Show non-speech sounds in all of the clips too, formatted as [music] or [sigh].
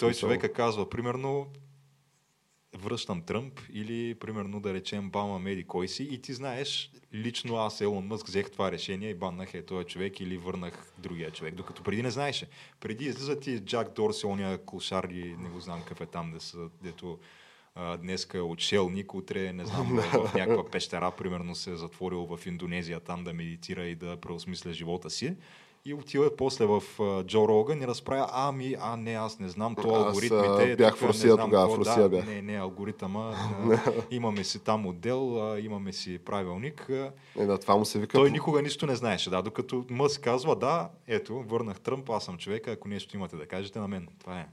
Той човека казва, примерно, връщам Тръмп или, примерно, да речем Бама Меди кой си и ти знаеш, лично аз, Елон Мъск, взех това решение и баннах е този човек или върнах другия човек, докато преди не знаеше. Преди излиза ти Джак Дорси, ония кошар и не го знам какъв е там, де са, дето днеска е отшелник, утре не знам, [laughs] в някаква пещера, примерно се е затворил в Индонезия там да медитира и да преосмисля живота си. И отива после в Джо Роган и разправя, ами, а не, аз не знам, то алгоритмите... Аз бях в Русия тогава, в Русия да, бях. Не, не, алгоритъма, [laughs] имаме си там отдел, имаме си правилник. Е, да, това му се вика... Той никога нищо не знаеше, да, докато Мъс казва, да, ето, върнах Тръмп, аз съм човека, ако нещо имате да кажете на мен. Това е.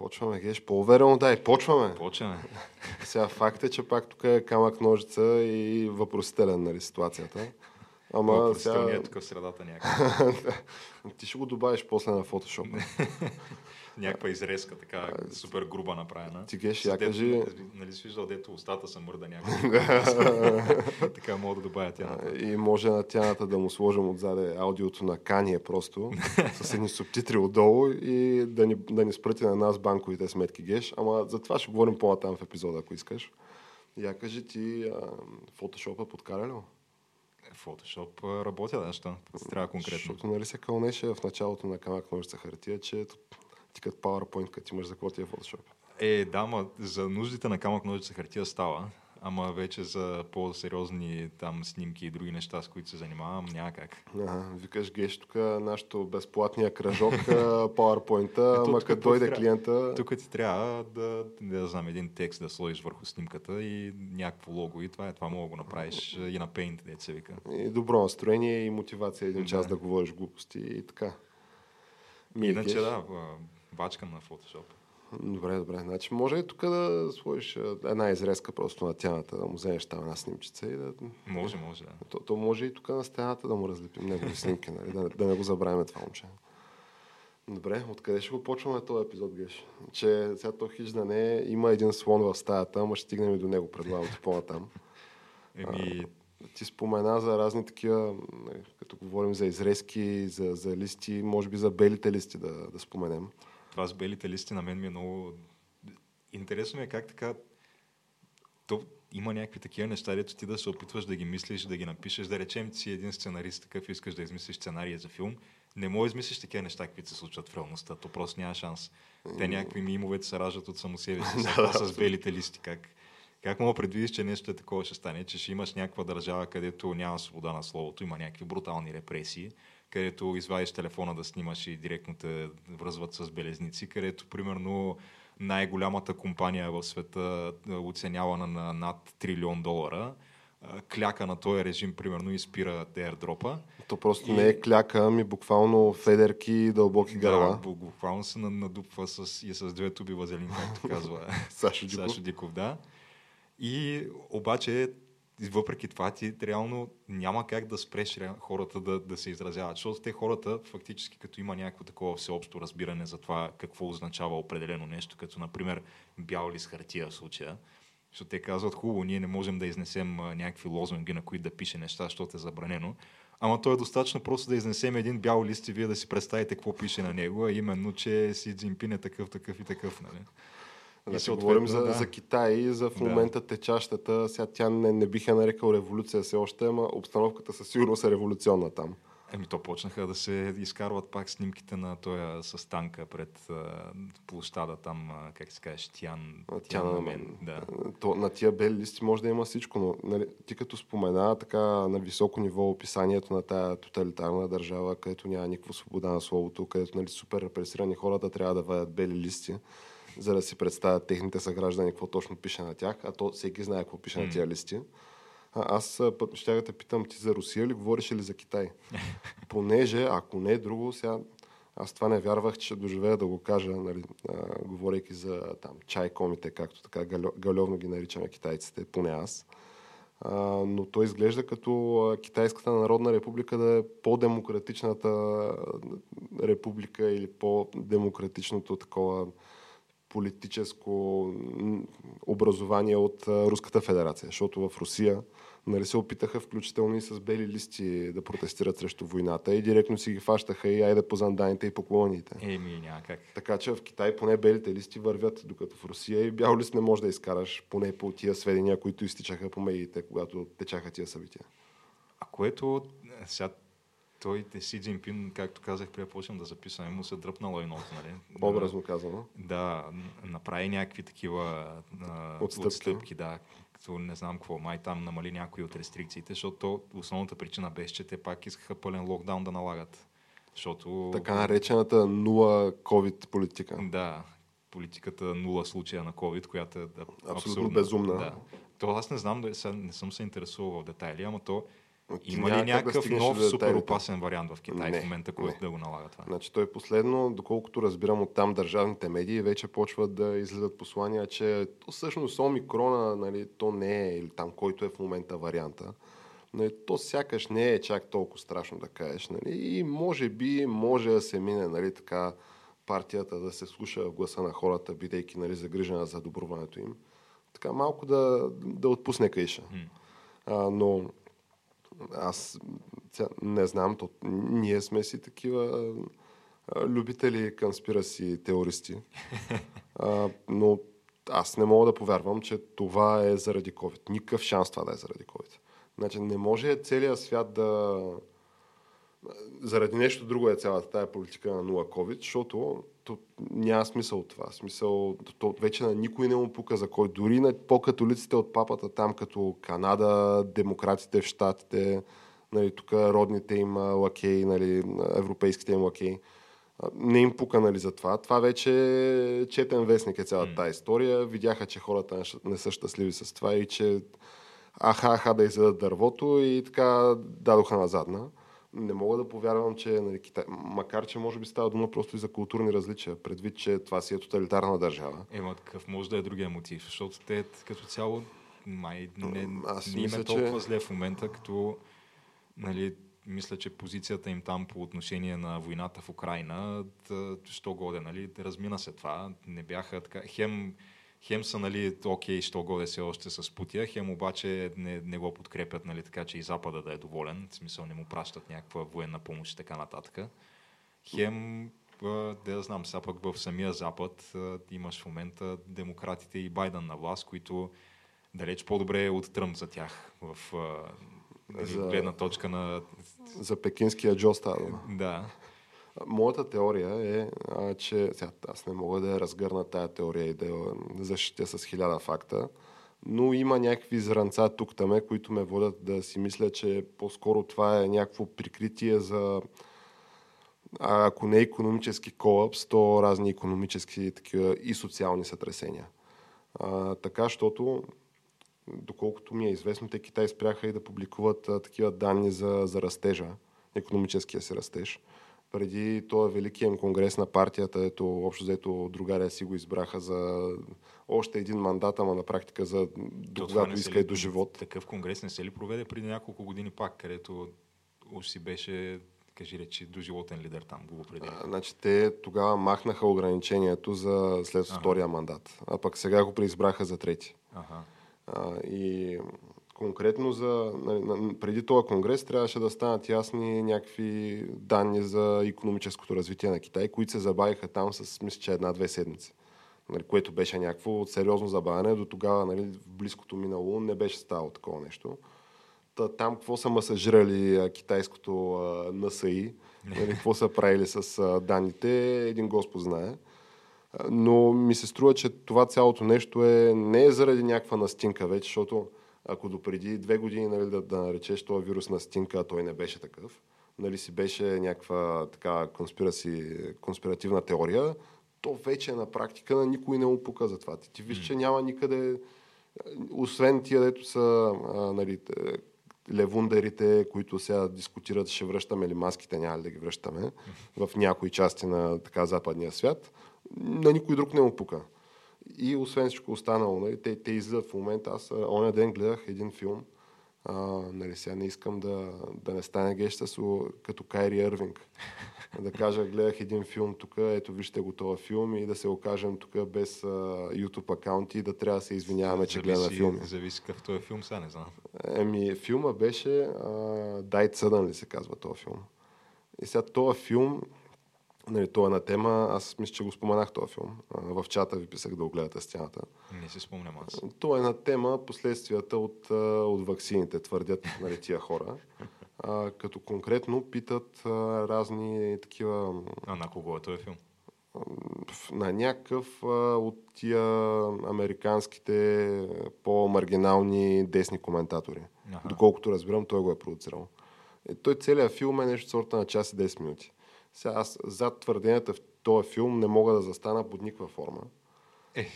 Почваме, геш, по-уверено дай, почваме. Почваме. Сега факт е, че пак тук е камък ножица и въпросителен, нали, ситуацията. Ама сега... е тук в средата някакъв. [laughs] Ти ще го добавиш после на фотошоп. [laughs] Някаква изрезка, така супер груба направена. Ти геш, я кажи... Нали си виждал, дето устата се мърда някакво. [laughs] [laughs] така мога да добавя тя. И може на тяната да му сложим отзаде аудиото на Кание просто, [laughs] с едни субтитри отдолу и да ни, да ни спрати на нас банковите сметки геш. Ама за това ще говорим по-натам в епизода, ако искаш. Я кажи ти, фотошопа подкаля ли? Фотошоп работя, що? Трябва конкретно. Защото нали се кълнеше в началото на камък ножица хартия, че ти като PowerPoint, като имаш за какво ти е Photoshop. Е, да, ма за нуждите на камък ножица хартия става, ама вече за по-сериозни там снимки и други неща, с които се занимавам, няма как. Ага, викаш геш тук нашото безплатния кръжок, [laughs] PowerPoint, ама като дойде трябва, клиента... Тук ти трябва да, да знам, един текст да сложиш върху снимката и някакво лого и това е, това мога да го направиш и на Paint, деца се вика. И добро настроение и мотивация един час да, да говориш глупости и така. Ми, Иначе да, бачкам на Photoshop. Добре, добре. Значи може и тук да сложиш една изрезка просто на тяната, да му вземеш там една снимчица и да... Може, може, да. То, то може и тук на стената да му разлепим негови снимки, нали? да, да не го забравяме това момче. Добре, откъде ще го почваме този епизод, Геш? Че сега то хич да не е, има един слон в стаята, ама ще стигнем и до него, предлагам ти по-натам. Еми, ти спомена за разни такива, като говорим за изрезки, за, за листи, може би за белите листи да, да споменем. Това с белите листи на мен ми е много... Интересно ми е как така... То има някакви такива неща, дето ти да се опитваш да ги мислиш, да ги напишеш. Да речем, си един сценарист, такъв искаш да измислиш сценария за филм. Не можеш да измислиш такива неща, които се случват в реалността. То просто няма шанс. Те някакви мимовете се раждат от само себе си. [laughs] с белите листи. Как, как мога да предвидиш, че нещо е такова ще стане? Че ще имаш някаква държава, където няма свобода на словото, има някакви брутални репресии, където извадиш телефона да снимаш и директно те връзват с белезници, където примерно най-голямата компания в света, оценявана на над трилион долара, кляка на този режим, примерно, и спира airdropа. То просто и... не е кляка, ами буквално федерки и дълбоки гърла. Да, буквално се надупва с, и с две туби вазелин, както казва [laughs] Сашо Диков. Сашо Диков, да. И обаче, въпреки това, ти реално няма как да спреш хората да, да се изразяват. Защото те хората, фактически, като има някакво такова всеобщо разбиране за това какво означава определено нещо, като, например, бял лист хартия в случая, защото те казват, хубаво, ние не можем да изнесем някакви лозунги, на които да пише неща, защото е забранено. Ама то е достатъчно просто да изнесем един бял лист и вие да си представите какво пише на него, а именно, че Си Цзинпин е такъв, такъв и такъв. Нали? Да си говорим за, да. за Китай и за в момента да. течащата, сега тя не, не биха нарекал революция все още, ама обстановката със сигурност е революционна там. Еми то почнаха да се изкарват пак снимките на този с танка пред площада там, как се каже, Тян, Тян на мен. Да. То, на тия бели листи може да има всичко, но нали, ти като спомена така на високо ниво описанието на тая тоталитарна държава, където няма никаква свобода на словото, където нали, супер репресирани хората трябва да вадят бели листи за да си представят техните съграждани какво точно пише на тях, а то всеки знае какво пише mm. на тия листи. А, аз път ще да те питам, ти за Русия ли говориш или за Китай? [laughs] Понеже, ако не е друго, сега аз това не вярвах, че ще доживея да го кажа, нали, а, говорейки за там, чайкомите, както така галевно ги наричаме китайците, поне аз. А, но той изглежда като Китайската народна република да е по-демократичната република или по-демократичното такова политическо образование от Руската федерация. Защото в Русия нали, се опитаха включително и с бели листи да протестират срещу войната и директно си ги фащаха и айде по занданите и по колониите. Еми, няма как. Така че в Китай поне белите листи вървят, докато в Русия и бял лист не може да изкараш, поне по тия сведения, които изтичаха по медиите, когато течаха тия събития. А което сега той Си Джинпин, както казах, преди да записваме, му се дръпнало едното, нали? Образно казано. Да, направи някакви такива а, Отстъпки. отстъпки, да. Като не знам какво, май там намали някои от рестрикциите, защото то, основната причина беше, че те пак искаха пълен локдаун да налагат. Защото... Така наречената нула COVID политика. Да, политиката нула случая на COVID, която е да, Абсолютно безумна. Да. То аз не знам, сега не съм се интересувал в детайли, ама то Ти има ли да някакъв стигнеш нов супер опасен вариант в Китай Не, в момента, който да го налага това? Значи той последно, доколкото разбирам от там държавните медии, вече почват да излизат послания, че то всъщност омикрона, нали, то не е, или там който е в момента варианта, нали, то сякаш не е чак толкова страшно да кажеш. Нали, и може би може да се мине нали, така партията да се слуша в гласа на хората, бидейки нали, загрижена за добруването им. Така малко да, да отпусне кайша. А, но аз сега не знам, то, ние сме си такива а, любители конспираси теористи. А, но аз не мога да повярвам, че това е заради COVID. Никакъв шанс това да е заради COVID. Значи не може целият свят да... Заради нещо друго е цялата тая политика на нула COVID, защото то няма смисъл от това. Смисъл, то вече на никой не му пука за кой. Дори на по-католиците от папата там, като Канада, демократите в Штатите, нали, тук родните им а, лакеи, нали, европейските им лакеи. А, Не им пука нали, за това. Това вече е четен вестник е цялата тази история. Видяха, че хората не са щастливи с това и че аха, аха да изядат дървото и така дадоха на задна. Не мога да повярвам, че нали, Китай, макар че може би става дума просто и за културни различия, предвид, че това си е тоталитарна държава. Ема какъв може да е другия мотив? Защото те като цяло май не, Аз не им е толкова че- зле в момента, като нали, мисля, че позицията им там по отношение на войната в Украина, да, що годе, нали, да размина се това. Не бяха така. Хем, хем са, нали, окей, що годе се още с Путия, хем обаче не, не го подкрепят, нали, така че и Запада да е доволен. В смисъл не му пращат някаква военна помощ и така нататък. Хем, да я знам, сега пък в самия Запад имаш в момента демократите и Байден на власт, които далеч по-добре е от Тръмп за тях в нали, За- гледна точка на... За пекинския Джо става. Да, Моята теория е, а, че сега, аз не мога да разгърна тая теория и да я защитя с хиляда факта, но има някакви зранца тук таме, които ме водят да си мисля, че по-скоро това е някакво прикритие за а, ако не економически колапс, то разни економически такива и социални сътресения. А, така, защото доколкото ми е известно, те Китай спряха и да публикуват а, такива данни за, за растежа, економическия си растеж. Преди този великия им конгрес на партията, ето общо взето другаря си го избраха за още един мандат, ама на практика за до когато иска и до живот. Такъв конгрес не се ли проведе преди няколко години пак, където уж си беше, кажи речи, доживотен лидер там го определи. А, Значи те тогава махнаха ограничението за след Ага. втория мандат, а пък сега го преизбраха за трети. Ага. А, и конкретно за, нали, на- преди този конгрес трябваше да станат ясни някакви данни за економическото развитие на Китай, които се забавиха там с, мисля, че една-две седмици. Нали, което беше някакво сериозно забавяне. До тогава, нали, в близкото минало, не беше ставало такова нещо. Та, там какво са масажирали китайското а, НСИ, нали, какво са правили с а, данните, един Господ знае. Но ми се струва, че това цялото нещо е не е заради някаква настинка вече, защото ако допреди две години нали, да, да наречеш този вирус настинка, а той не беше такъв, нали си беше някаква така конспиративна теория, то вече на практика на никой не му пука за това. Ти, ти виж, че няма никъде, освен тия, дето са а, нали, те- левундерите, които сега дискутират, ще връщаме ли маските, няма ли да ги връщаме в някои части на така западния свят, на никой друг не му пука. И освен всичко останало, нали, те, те излизат в момента. Аз оня ден гледах един филм, А, нали, сега не искам да, да не стане геща с, като Кайри Ервинг. [laughs] да кажа, гледах един филм тук, ето вижте го този филм и да се окажем тук без а, YouTube акаунти и да трябва да се извиняваме, че гледаме филми. Зависи какъв този филм, сега не знам. Еми, филма беше а, Дайт Съдън ли се казва този филм. И сега този филм Нали, то е на тема, аз мисля, че го споменах този филм. В чата ви писах да огледате стената. Не си спомням аз. То е на тема последствията от, от ваксините, твърдят нали, тия хора. А, като конкретно питат а, разни такива... А на кого е този филм? На някакъв а, от тия американските по-маргинални десни коментатори. Аха. Доколкото разбирам, той го е продуцирал. И той целият филм е нещо сорта на час и 10 минути. Сега аз зад твърденията в този филм не мога да застана под никаква форма. Е,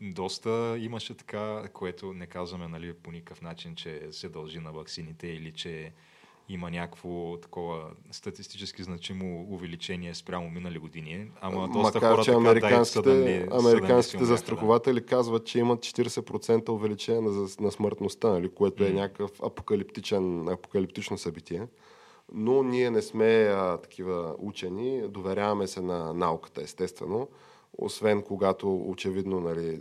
доста имаше така, което не казваме нали, по никакъв начин, че се дължи на ваксините или че има някакво такова статистически значимо увеличение спрямо минали години. Ама доста Макар, хора че американските, да американските застрахователи да. казват, че имат 40% увеличение на, на смъртността, нали, което е някакъв апокалиптичен, апокалиптично събитие но ние не сме а, такива учени, доверяваме се на науката, естествено, освен когато очевидно, нали,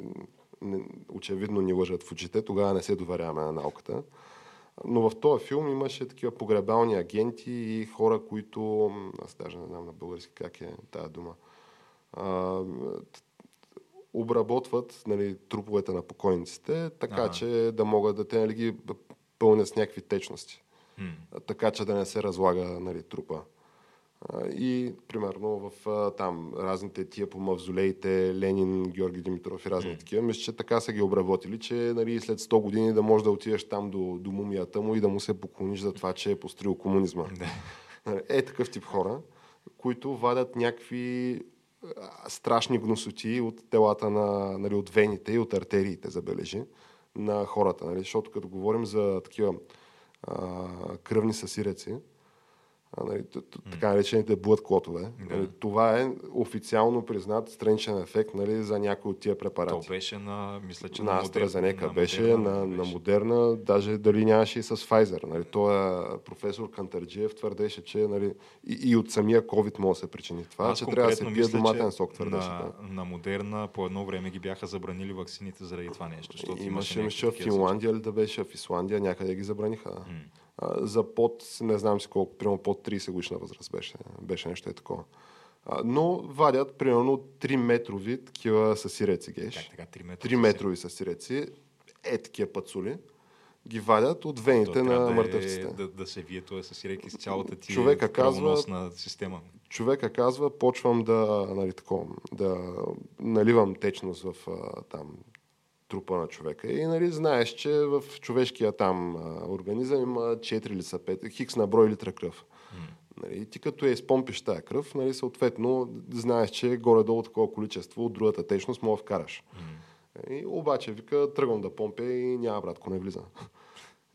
очевидно ни лъжат в очите, тогава не се доверяваме на науката. Но в този филм имаше такива погребални агенти и хора, които, аз даже не знам на български как е тая дума, а, обработват нали, труповете на покойниците, така ага. че да могат да те нали, ги пълнят с някакви течности така че да не се разлага нали, трупа. И, примерно, в там разните тия по мавзолеите, Ленин, Георги Димитров и разни mm. такива, мисля, че така са ги обработили, че нали, след 100 години да можеш да отидеш там до, до мумията му и да му се поклониш за това, че е построил комунизма. [laughs] Нали, е такъв тип хора, които вадят някакви страшни гносоти от телата на, нали, от вените и от артериите, забележи, на хората. Нали? Защото като говорим за такива кръвни съсиреци, нали, така наречените блъд клотове. Да. Нали, това е официално признат страничен ефект нали, за някои от тия препарати. То беше на, мисля, че на, на AstraZeneca, беше, Модерна, на, беше. на Модерна, даже дали нямаше и с Pfizer. Нали. Той професор Кантарджиев твърдеше, че нали, и, и от самия COVID може да се причини това, Аз че трябва да се пие доматен сок, твърдеше. На, на Модерна по едно време ги бяха забранили вакцините заради това нещо. Имаше, имаше в Финландия ли да беше, в Исландия някъде ги забраниха. М за под, не знам си колко, примерно под 30 годишна възраст беше, беше нещо е такова. Но вадят примерно 3 метрови такива сиреци геш. Как така 3 метрови? 3 метрови сиреци, е такива пацули ги вадят от вените на да е мъртъвците. Е, да, да се вие това сиреки с цялата ти човека казва, система. Човека казва, почвам да, нали, тако, да наливам течност в там, трупа на човека. И нали, знаеш, че в човешкия там а, организъм има 4 или са 5, хикс на брой литра кръв. Mm. Нали, ти като е изпомпиш тази кръв, нали, съответно знаеш, че горе-долу такова количество от другата течност мога да вкараш. Mm. И обаче вика, тръгвам да помпя и няма братко, не влиза.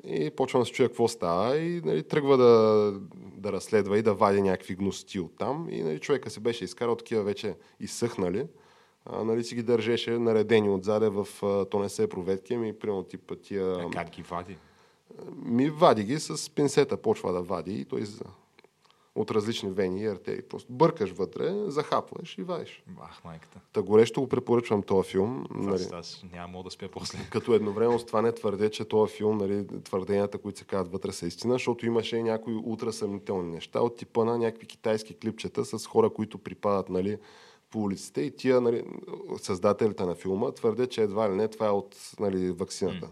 И почвам да се чуя какво става и нали, тръгва да, да разследва и да вади някакви гности от там. И нали, човека се беше изкарал такива вече изсъхнали а, нали, си ги държеше наредени отзаде в, а, то не се е проветки, ми примерно типа тия... А как ги вади? Ми вади ги с пинсета, почва да вади и той от различни вени и артерии. Просто бъркаш вътре, захапваш и вадиш. Ах, майката. Та горещо го препоръчвам този филм. нали, аз няма да спя после. [laughs] Като едновременно с това не твърде, че този филм, нали, твърденията, които се казват вътре са истина, защото имаше и някои ултрасъмнителни неща от типа на някакви китайски клипчета с хора, които припадат, нали, по улиците и тия нали, създателите на филма твърдят, че едва ли не това е от нали, вакцината.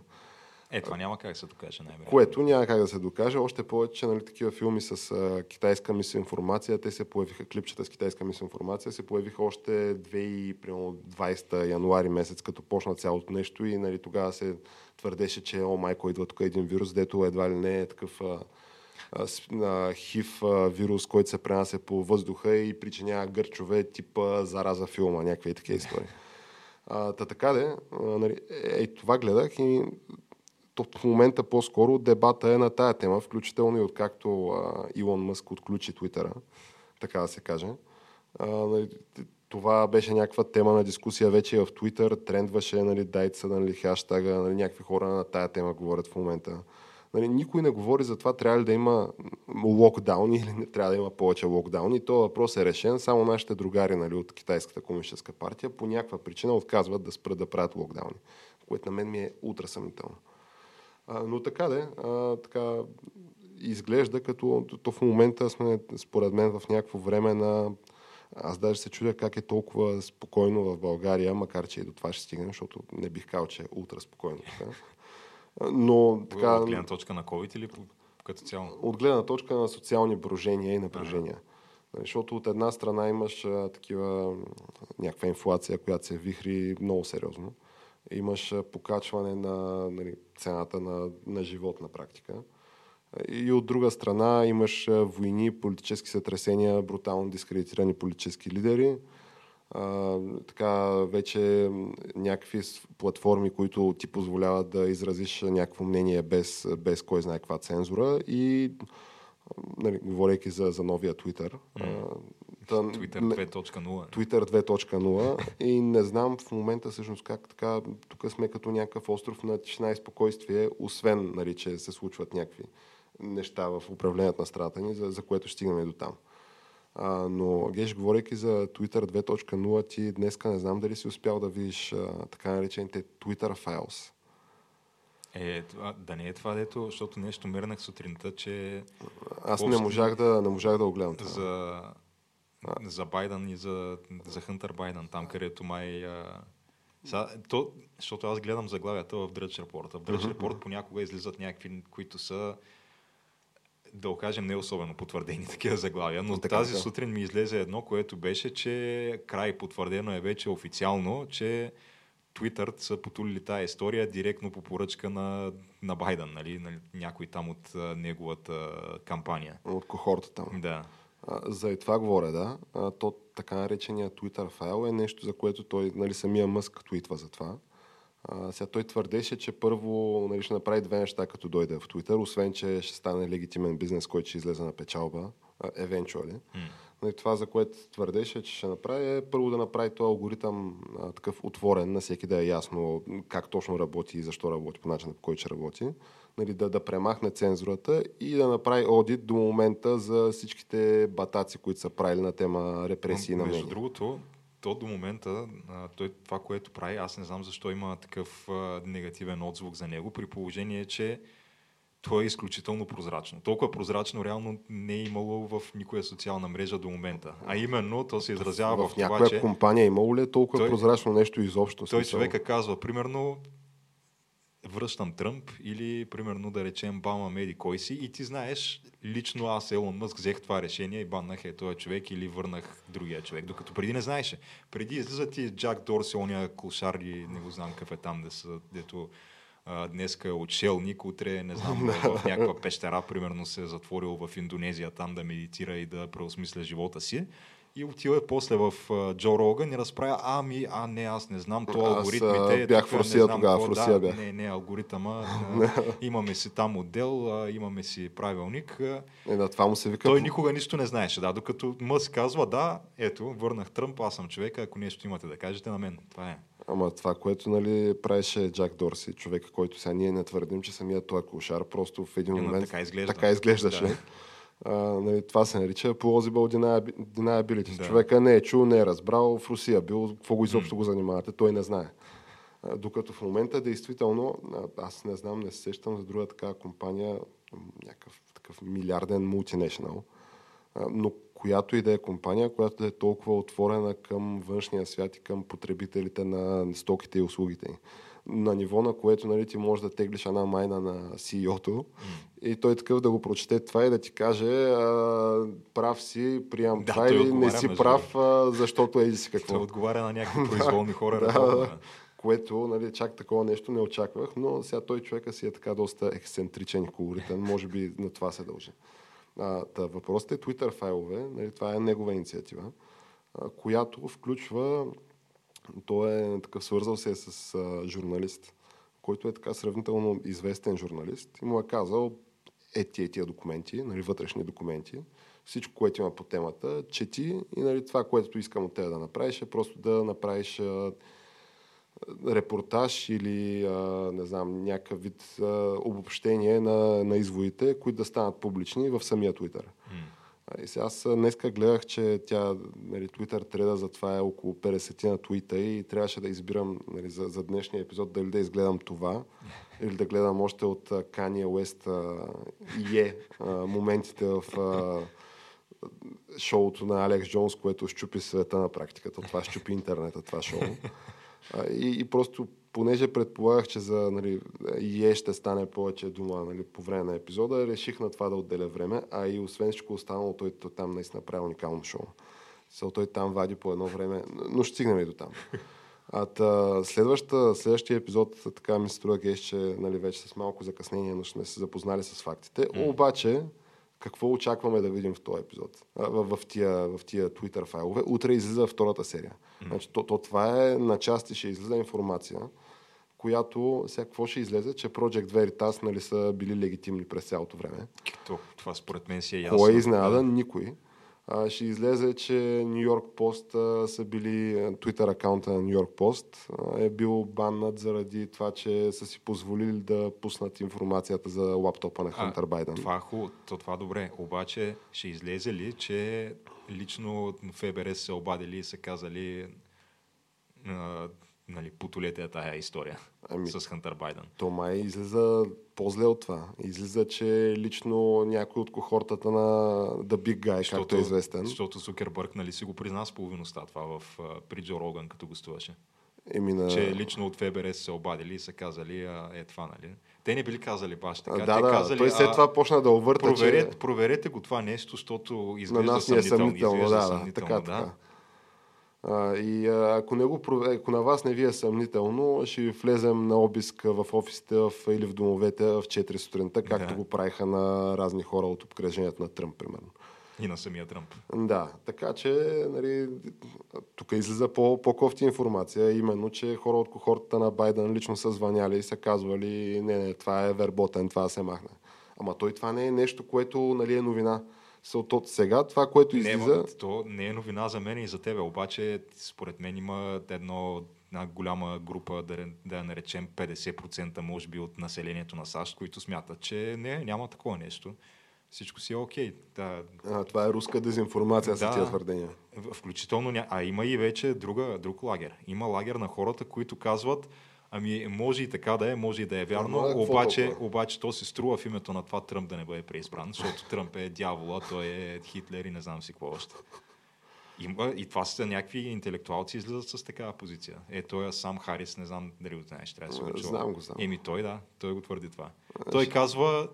Е, това няма как да се докаже най-вероятно. Което няма как да се докаже. Още повече, че нали, такива филми с а, китайска мисинформация, те се появиха, клипчета с китайска мисинформация, се появиха още 20 януари месец, като почна цялото нещо и нали, тогава се твърдеше, че о майко идва тук един вирус, дето едва ли не е такъв а, хив вирус, който се пренася по въздуха и причинява гърчове типа зараза филма, някакви такива истории. А, та така де, нали, е, това гледах и то в момента по-скоро дебата е на тая тема, включително и откакто а, Илон Мъск отключи Твитъра, така да се каже. А, нали, това беше някаква тема на дискусия вече в Твитър, трендваше, нали, дайте са, нали, хаштага, нали, някакви хора на тая тема говорят в момента Нали, никой не говори за това трябва ли да има локдауни или не трябва да има повече локдауни. То въпрос е решен. Само нашите другари нали, от Китайската комунистическа партия по някаква причина отказват да спрат да правят локдауни, което на мен ми е утра съмнително. А, но така де, а, така изглежда като то в момента сме, според мен, в някакво време на аз даже се чудя как е толкова спокойно в България, макар че и до това ще стигнем, защото не бих казал, че е ултра спокойно. Така. Но така... От гледна точка на COVID или като цяло? От гледна точка на социални брожения и напрежения. Ага. Нали, защото от една страна имаш а, такива някаква инфлация, която се вихри много сериозно. Имаш а, покачване на нали, цената на, на живот на практика. И от друга страна имаш войни, политически сътресения, брутално дискредитирани политически лидери. А, така вече някакви платформи, които ти позволяват да изразиш някакво мнение без, без кой знае каква цензура и нали, говорейки за, за новия Twitter. Mm. Twitter 2.0. Twitter 2.0 и не знам в момента всъщност как така, тук сме като някакъв остров на тишина и спокойствие, освен нали, че се случват някакви неща в управлението на страната ни, за, за което ще стигнем до там. А, но, Геш, говорейки за Twitter 2.0, ти днеска не знам дали си успял да видиш а, така наречените Twitter Files. Е, това, да не е това, дето, защото нещо мирнах сутринта, че... Аз не можах да, не можах да го гледам това. За, а. за Байден и за, за Хънтър Байден, там където май... А... Са, то, защото аз гледам заглавията в Drudge Report. В Report mm-hmm. понякога излизат някакви, които са да окажем не особено потвърдени [laughs] такива заглавия, но така, тази така. сутрин ми излезе едно, което беше, че край потвърдено е вече официално, че Twitter са потулили тази история директно по поръчка на, на Байден, нали? нали? някой там от а, неговата кампания. От кохорта там. Да. А, за и това говоря, да. А, то така наречения Twitter файл е нещо, за което той, нали, самия Мъск твитва за това. А, сега той твърдеше, че първо нали, ще направи две неща, като дойде в Twitter, освен, че ще стане легитимен бизнес, който ще излезе на печалба, евентуали. Mm. Нали, това, за което твърдеше, че ще направи, е първо да направи този алгоритъм а, такъв отворен, на всеки да е ясно как точно работи и защо работи, по начина по който ще работи. Нали, да, да премахне цензурата и да направи одит до момента за всичките батаци, които са правили на тема репресии Но, на Между другото, то до момента, а, той, това, което прави, аз не знам защо има такъв а, негативен отзвук за него, при положение, че то е изключително прозрачно. Толкова прозрачно реално не е имало в никоя социална мрежа до момента. А именно то се изразява в, в това, че... компания имало ли е толкова той, прозрачно нещо изобщо? Той смисъл? човека казва, примерно, връщам Тръмп или, примерно, да речем Бама Меди кой си и ти знаеш, лично аз, Елон Мъск, взех това решение и баннах е този човек или върнах другия човек, докато преди не знаеше. Преди излизат и Джак Дорси, ония клошар и не го знам какъв е там, де са, дето днеска е отшелник, утре, не знам, [laughs] в някаква пещера, примерно се е затворил в Индонезия там да медитира и да преосмисля живота си. И отива после в Джо Роган и разправя, ами, а не, аз не знам, то алгоритмите... Аз бях в Русия тогава, в Русия да, бях. Не, не, алгоритъма, [laughs] имаме си там отдел, имаме си правилник. Е, да, това му се вика... Той никога нищо не знаеше, да, докато Мъс казва, да, ето, върнах Тръмп, аз съм човека, ако нещо имате да кажете на мен. Това е. Ама това, което нали, правеше Джак Дорси, човека, който сега ние не твърдим, че самият той е кошар, просто в един момент така, изглежда. така изглеждаше. Да. [laughs] А, нали, това се нарича plausible deniability. Да. Човека не е чул, не е разбрал, в Русия бил, какво го изобщо го занимавате, той не знае. А, докато в момента, действително, аз не знам, не се сещам за друга такава компания, някакъв такъв милиарден мултинешнал, но която и да е компания, която да е толкова отворена към външния свят и към потребителите на стоките и услугите на ниво, на което нали, ти можеш да теглиш една майна на CEO-то mm. и той такъв да го прочете това и да ти каже а, прав си, приемам да, това или не си прав, а, защото еди си какво. Той отговаря на някакви [laughs] произволни хора. да, да, което нали, чак такова нещо не очаквах, но сега той човека си е така доста ексцентричен и колоритен, може би на това се дължи. А, та, въпросът е Twitter файлове, нали, това е негова инициатива, а, която включва той е такъв свързал се с а, журналист, който е така сравнително известен журналист и му е казал е тия, документи, нали, вътрешни документи, всичко, което има по темата, чети и нали, това, което искам от теб да направиш е просто да направиш а, репортаж или а, не знам, някакъв вид а, обобщение на, на изводите, които да станат публични в самия Twitter. Mm. И сега аз днеска гледах, че тя, нали, Twitter треда за това е около 50 на твита и трябваше да избирам нали, за, за днешния епизод дали да изгледам това [laughs] или да гледам още от Kanye West и е моментите в а, шоуто на Алекс Джонс, което щупи света на практиката. Това щупи интернета, това шоу. [laughs] А, и, и просто, понеже предполагах, че за нали, ИЕ ще стане повече дума нали, по време на епизода, реших на това да отделя време, а и освен всичко останало, той, той там наистина прави уникално шоу. Со, той там вади по едно време, но ще стигнем и до там. А та, следващия епизод, така ми се струва, Геш, че нали, вече с малко закъснение, но сме се запознали с фактите. Mm. Обаче, какво очакваме да видим в този епизод, в, в, тия, в тия Twitter файлове. Утре излиза втората серия. Mm. Значи, то, то, това е на части ще излиза информация, която сега какво ще излезе, че Project Veritas нали, са били легитимни през цялото време. То, това според мен си е ясно. Кой е изненадан? Да. Никой. А, ще излезе, че Нью Йорк Пост са били, Twitter акаунта на Нью Йорк Пост е бил баннат заради това, че са си позволили да пуснат информацията за лаптопа на Хантер Байден. Това, то, това добре, обаче ще излезе ли, че лично ФБР се обадили и са казали нали, потолете е тая история ами, с Хантер Байден. То май излиза по-зле от това. Излиза, че лично някой от кохортата на The Big Guy, защото, както е известен. Защото Сукербърг нали, си го призна с половиността това в, при Джо Роган, като гостуваше. на... Че лично от ФБР са се обадили и са казали, а, е това, нали? Те не били казали баш така. Да, Те да, казали, той след това почна да увърта, проверете, че... проверете го това нещо, защото изглежда на нас съмнително. Е съмнително, изглежда да, съмнително, така, да. Така. А, и ако, не го, ако на вас не ви е съмнително, ще влезем на обиск в офисите в, или в домовете в 4 сутринта, както да. го правиха на разни хора от обкръжението на Тръмп, примерно. И на самия Тръмп. Да, така че нали, тук излиза по, по-кофти информация, именно, че хора от кохортата на Байден лично са звъняли и са казвали, не, не, това е верботен, това се махне. Ама той това не е нещо, което нали, е новина. От сега това, което излиза... Не, то не е новина за мен и за тебе, обаче според мен има едно, една голяма група, да, да я наречем 50% може би от населението на САЩ, които смятат, че не, няма такова нещо. Всичко си е окей. Да. А, това е руска дезинформация да, с тия твърдения. Включително, а има и вече друга, друг лагер. Има лагер на хората, които казват, Ами, може и така да е, може и да е вярно, е обаче, обаче то се струва в името на това Тръмп да не бъде преизбран, защото Тръмп е дявола, той е Хитлер и не знам си какво още. Има, и това са някакви интелектуалци излизат с такава позиция. Е, той е сам Харис, не знам дали го знаеш, трябва да се го Знам го, знам. Еми той да, той го твърди това. Той казва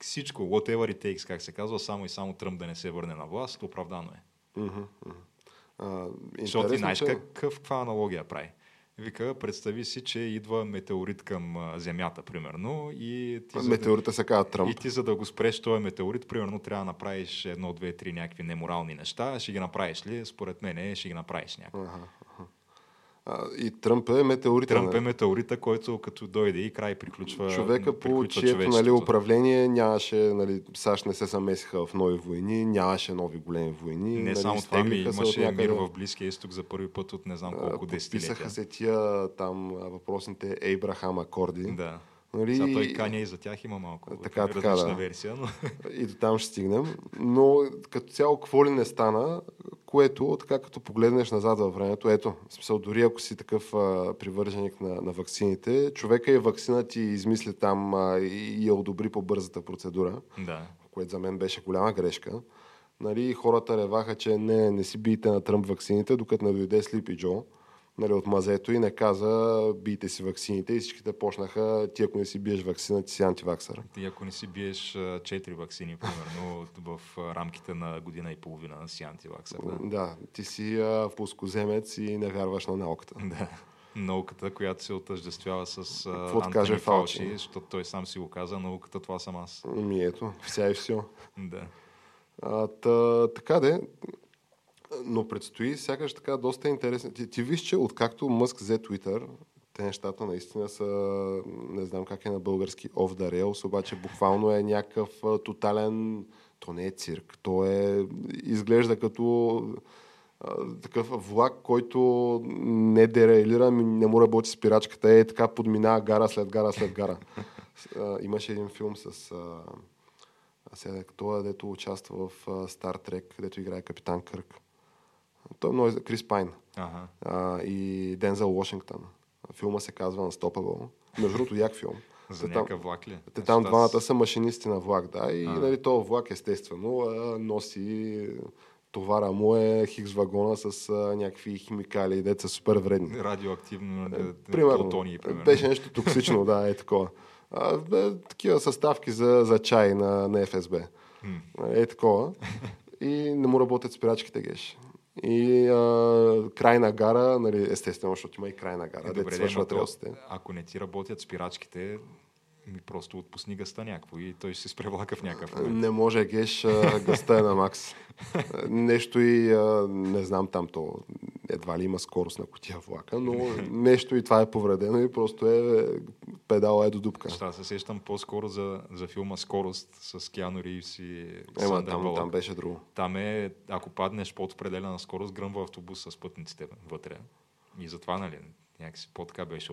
всичко, whatever it takes, как се казва, само и само Тръмп да не се върне на власт, оправдано е. Uh-huh, uh-huh. Защото ти знаеш какъв, каква аналогия прави. Вика, представи си, че идва метеорит към Земята, примерно. И ти, Метеорита да, се казва Тръмп. И ти, за да го спреш този метеорит, примерно, трябва да направиш едно, две, три някакви неморални неща. Ще ги направиш ли? Според мен ще ги направиш някакви. Ага, ага. А, и Тръмп е метеорита. Тръмп е метеорита, който като дойде и край приключва Човека по чието нали, управление нямаше, нали, САЩ не се замесиха в нови войни, нямаше нови големи войни. Не нали, само това, ми имаше някъде... мир в Близкия изток за първи път от не знам колко десетилетия. Писаха се тия там въпросните Ейбрахам акорди. Да Нали... Сега той Каня и за тях има малко така, така, да. версия. Но... [laughs] И до там ще стигнем. Но като цяло, какво ли не стана, което, така като погледнеш назад във времето, ето, в смисъл, дори ако си такъв а, привърженик на, на вакцините, човека и вакцина ти измисли там а, и, я одобри по бързата процедура, да. което за мен беше голяма грешка. Нали, хората реваха, че не, не си биете на Тръмп вакцините, докато не дойде Слипи Джо нали, от мазето и не каза бийте си ваксините и всичките почнаха ти ако не си биеш вакцина, ти си антиваксър. Ти ако не си биеш 4 вакцини, примерно, в рамките на година и половина си антиваксър. Да, да ти си а, пускоземец и не вярваш на науката. Да. Науката, която се отъждествява с Антони Фалчи, защото той сам си го каза, науката това съм аз. Ми ето, вся и все. да. А, та, така де, но предстои сякаш така доста интересно. Ти, ти виж, че откакто Мъск взе Twitter, те нещата наистина са, не знам как е на български, off the rails, обаче буквално е някакъв тотален, то не е цирк, то е, изглежда като такъв влак, който не дерайлира, не му работи спирачката, е така подминава гара след гара след гара. имаше един филм с а, сега, това, дето участва в Стар Трек, където играе капитан Кърк. Той е много Крис Пайн. Ага. А, и Дензел Вашингтон. Филма се казва Unstoppable. Между другото, як филм. За някакъв влак ли? Те там двамата са машинисти на влак, да. И нали, този влак, естествено, носи товара му е хикс вагона с а, някакви химикали, деца супер вредни. Радиоактивно, е, примерно, плутони, примерно. Беше нещо токсично, да, е такова. А, е, такива съставки за, за чай на, на ФСБ. Е такова. И не му работят спирачките геш. И а, крайна гара, нали, естествено, защото има и крайна гара. Е, добре, де, ако не ти работят спирачките, ми просто отпусни гъста някакво и той се спревлака в някакъв момент. Не може, геш, гъста е на макс. нещо и, не знам там то, едва ли има скорост на котия влака, но нещо и това е повредено и просто е педала е до дупка. Ще се сещам по-скоро за, за филма Скорост с Киано Ривз и Ема, там, там беше друго. Там е, ако паднеш под определена скорост, гръмва автобус с пътниците вътре. И затова, нали, някакси по-така беше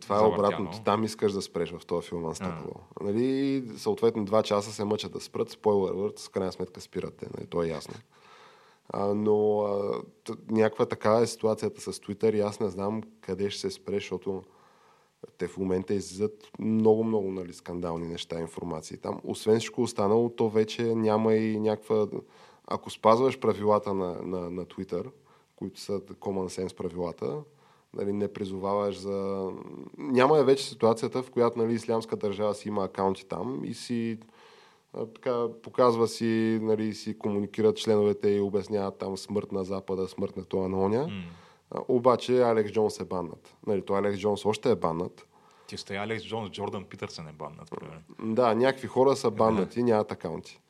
това е обратното. Там искаш да спреш в този филм Unstoppable. Нали, съответно, два часа се мъчат да спрат. Спойлер върт, с крайна сметка спирате. Нали, то е ясно. А, но а, някаква такава е ситуацията с Twitter и аз не знам къде ще се спре, защото те в момента излизат много-много нали, скандални неща, информации там. Освен всичко останало, то вече няма и някаква... Ако спазваш правилата на, на, на Twitter, които са common sense правилата, нали, не призоваваш за... Няма е вече ситуацията, в която нали, ислямска държава си има акаунти там и си така, показва си, нали, си комуникират членовете и обясняват там смърт на Запада, смърт на това на оня. Mm. Обаче Алекс Джонс е баннат. Нали, то Алекс Джонс още е баннат. Ти стоя Алекс Джонс, Джордан Питърсън е баннат. Примерно. Да, някакви хора са баннати, нямат акаунти.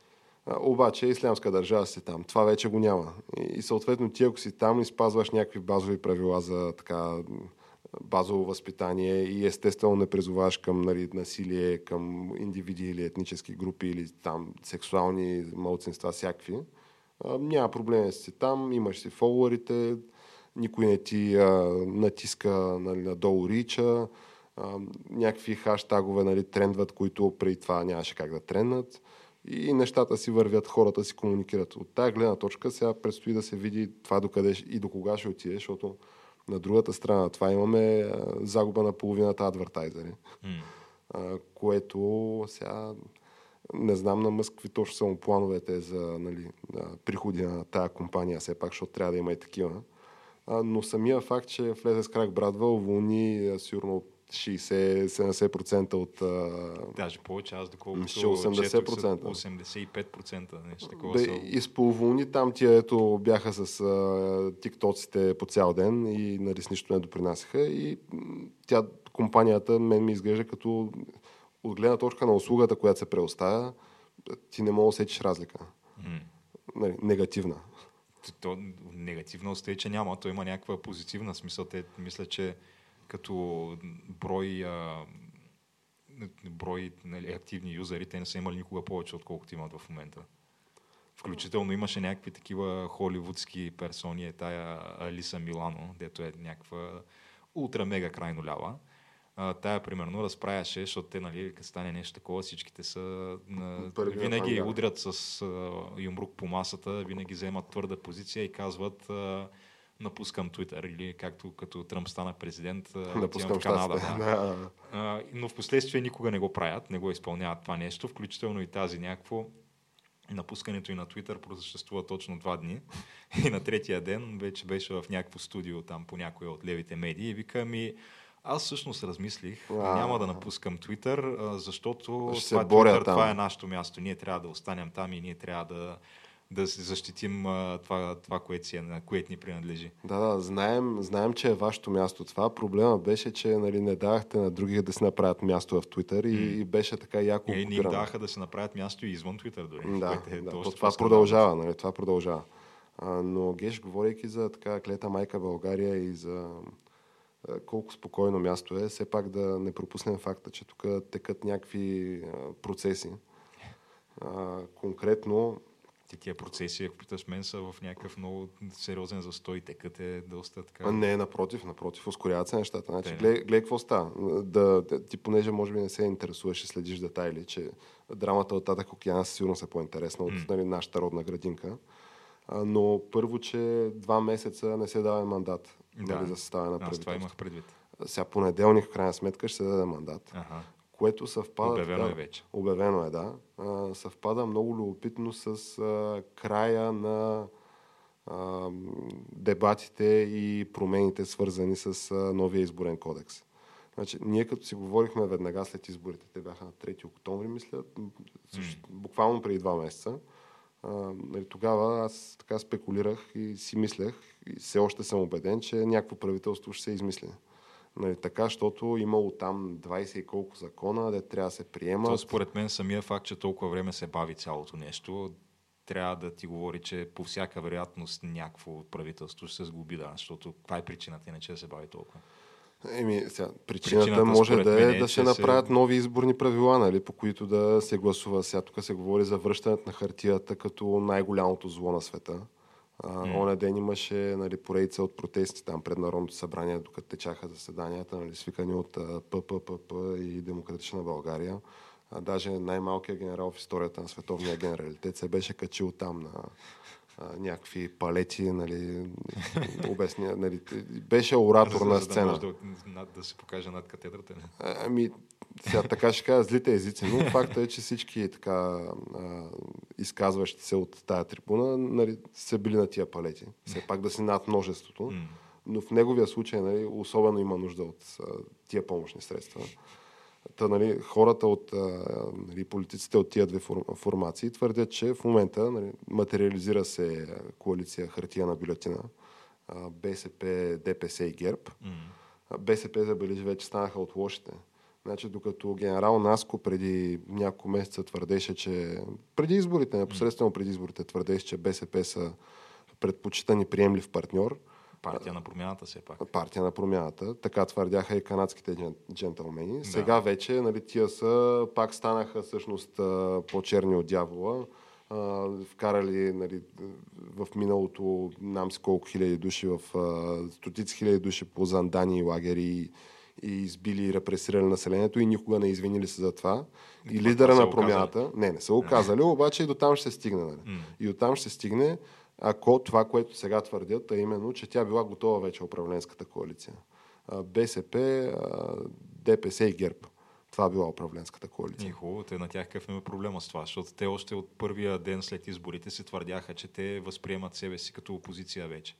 Обаче ислямска държава си там. Това вече го няма. И, съответно ти ако си там и спазваш някакви базови правила за така базово възпитание и естествено не призоваваш към нали, насилие, към индивиди или етнически групи или там сексуални малцинства, всякакви. А, няма проблеми си там, имаш си фолуарите, никой не ти а, натиска нали, надолу рича, а, някакви хаштагове нали, трендват, които преди това нямаше как да тренднат и нещата си вървят, хората си комуникират. От тази гледна точка сега предстои да се види това докъде и до кога ще отиде, защото на другата страна това имаме а, загуба на половината адвертайзери, mm. а, което сега не знам на Мъск какви точно са му плановете за нали, приходи на тая компания, все пак, защото трябва да има и такива. А, но самия факт, че влезе с крак Брадва, уволни сигурно 60-70% от... Даже повече, аз доколкото 80%. 85% нещо такова. Бе, изполволни там тия, ето бяха с а, тиктоците по цял ден и нали, с нищо не допринасяха и тя, компанията, мен ми изглежда като от гледна точка на услугата, която се преоставя, ти не мога да усетиш разлика. Mm. Нали, негативна. То, негативна че няма, то има някаква позитивна смисъл. Те мисля, че като брой, а, брой нали, активни юзери, те не са имали никога повече, отколкото имат в момента. Включително имаше някакви такива холивудски персони, е тая Алиса Милано, дето е някаква ултра мега крайно лява. А, тая, примерно, разправяше, защото те, нали, като стане нещо такова, всичките са на... винаги удрят с а, юмрук по масата, винаги вземат твърда позиция и казват а, напускам Твитър или както като Тръмп стана президент, напускам в Канада. [laughs] Да. А, но в последствие никога не го правят, не го изпълняват това нещо, включително и тази някакво напускането и на Твитър просъществува точно два дни. [laughs] И на третия ден вече беше в някакво студио там по някоя от левите медии и вика ми аз всъщност размислих, а, няма да напускам Твитър, защото това, Twitter, това е нашето място. Ние трябва да останем там и ние трябва да да се защитим а, това, това което, си е, на което ни принадлежи. Да, да, знаем, знаем, че е вашето място. Това проблема беше, че нали, не давахте на другите да си направят място в Твитър и, и беше така яко Е, ни даваха да си направят място и извън Твитър дори. Да, е да то, това продължава, нали, това продължава. А, но Геш, говорейки за така клета майка България и за колко спокойно място е, все пак да не пропуснем факта, че тук текат някакви а, процеси. А, конкретно Тия процеси, ако питаш мен, са в някакъв много сериозен застой. Текът е доста така... Не, напротив, напротив, ускоряват се нещата. Значи, гледай, гледай какво става. Да, ти понеже може би не се интересуваш и следиш детайли, че драмата от Татък океана със сигурност е по-интересна от нали, нашата родна градинка. Но първо, че два месеца не се дава мандат Да. нали, за съставяне на Аз това правителство. имах предвид. Сега понеделник, в крайна сметка, ще се даде мандат, Ага. Което съвпада... Обявено така- е вече. Обявено е, да. А, съвпада много любопитно с а, края на а, дебатите и промените, свързани с а, новия изборен кодекс. Значи, ние като си говорихме веднага след изборите, те бяха на 3 октомври, мисля, също, буквално преди два месеца, а, нали, тогава аз така спекулирах и си мислех, и все още съм убеден, че някакво правителство ще се измисли. Нали, така, защото имало там 20 и колко закона, де трябва да се приемат. То, според мен самия факт, че толкова време се бави цялото нещо, трябва да ти говори, че по всяка вероятност някакво правителство ще се сглоби, да, защото каква е причината, иначе да се бави толкова. Еми, сега, причината, Причината, може да е е, да се се- направят нови изборни правила, нали, по които да се гласува. Сега тук се говори за връщането на хартията като най-голямото зло на света. М. Оня ден имаше нали, поредица от протести там пред Народното събрание, докато течаха заседанията, нали, свикани от а, ПППП и Демократична България. А, даже най-малкият генерал в историята на световния генералитет се беше качил там на а, някакви палети, нали, обясня, нали, беше оратор За- на за да сцена. може да, над, да се покаже над катедрата. не? А, Ами, сега така ще кажа злите езици, но факта е, че всички така а, изказващи се от тая трибуна нали, са били на тия палети. Все пак да си над множеството. Но в неговия случай нали, особено има нужда от а, тия помощни средства. Та, нали, хората от нали, политиците от тия две фор- формации твърдят, че в момента нали, материализира се коалиция хартия на бюлетина БСП, ДПС и ГЕРБ. А БСП, забележи, вече станаха от лошите. Значи, докато генерал Наско преди няколко месеца твърдеше, че преди изборите, непосредствено преди изборите, твърдеше, че БСП са предпочитан и приемлив партньор, Партия на промяната все пак. партия на промяната. Така твърдяха и канадските джен- джентълмени. Сега вече нали, тия са, пак станаха всъщност по-черни от дявола. А, вкарали нали, в миналото нам си колко хиляди души, в а, стотици хиляди души по зандани и лагери и, и избили и репресирали населението и никога не извинили се за това. И, това лидера на казали. промяната, не, не са го казали, обаче и до там ще стигне. Нали? М. И оттам ще стигне, ако това, което сега твърдят, а именно, че тя била готова вече управленската коалиция. БСП, ДПС и ГЕРБ. Това била управленската И коалиция. хубаво, те на тях какъв им е проблема с това, защото те още от първия ден след изборите се твърдяха, че те възприемат себе си като опозиция вече.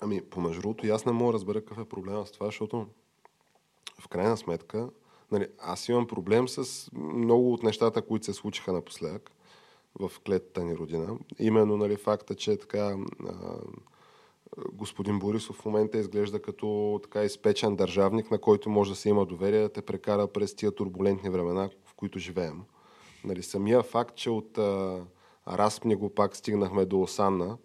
Ами, по между другото, и аз не мога да разбера какъв е проблема с това, защото в крайна сметка, нали, аз имам проблем с много от нещата, които се случиха напоследък в клетата ни родина. Именно нали, факта, че така а, господин Борисов в момента изглежда като така изпечен държавник, на който може да се има доверие да те прекара през тия турбулентни времена, в които живеем. Нали, самия факт, че от а, Распни го пак стигнахме до Осанна,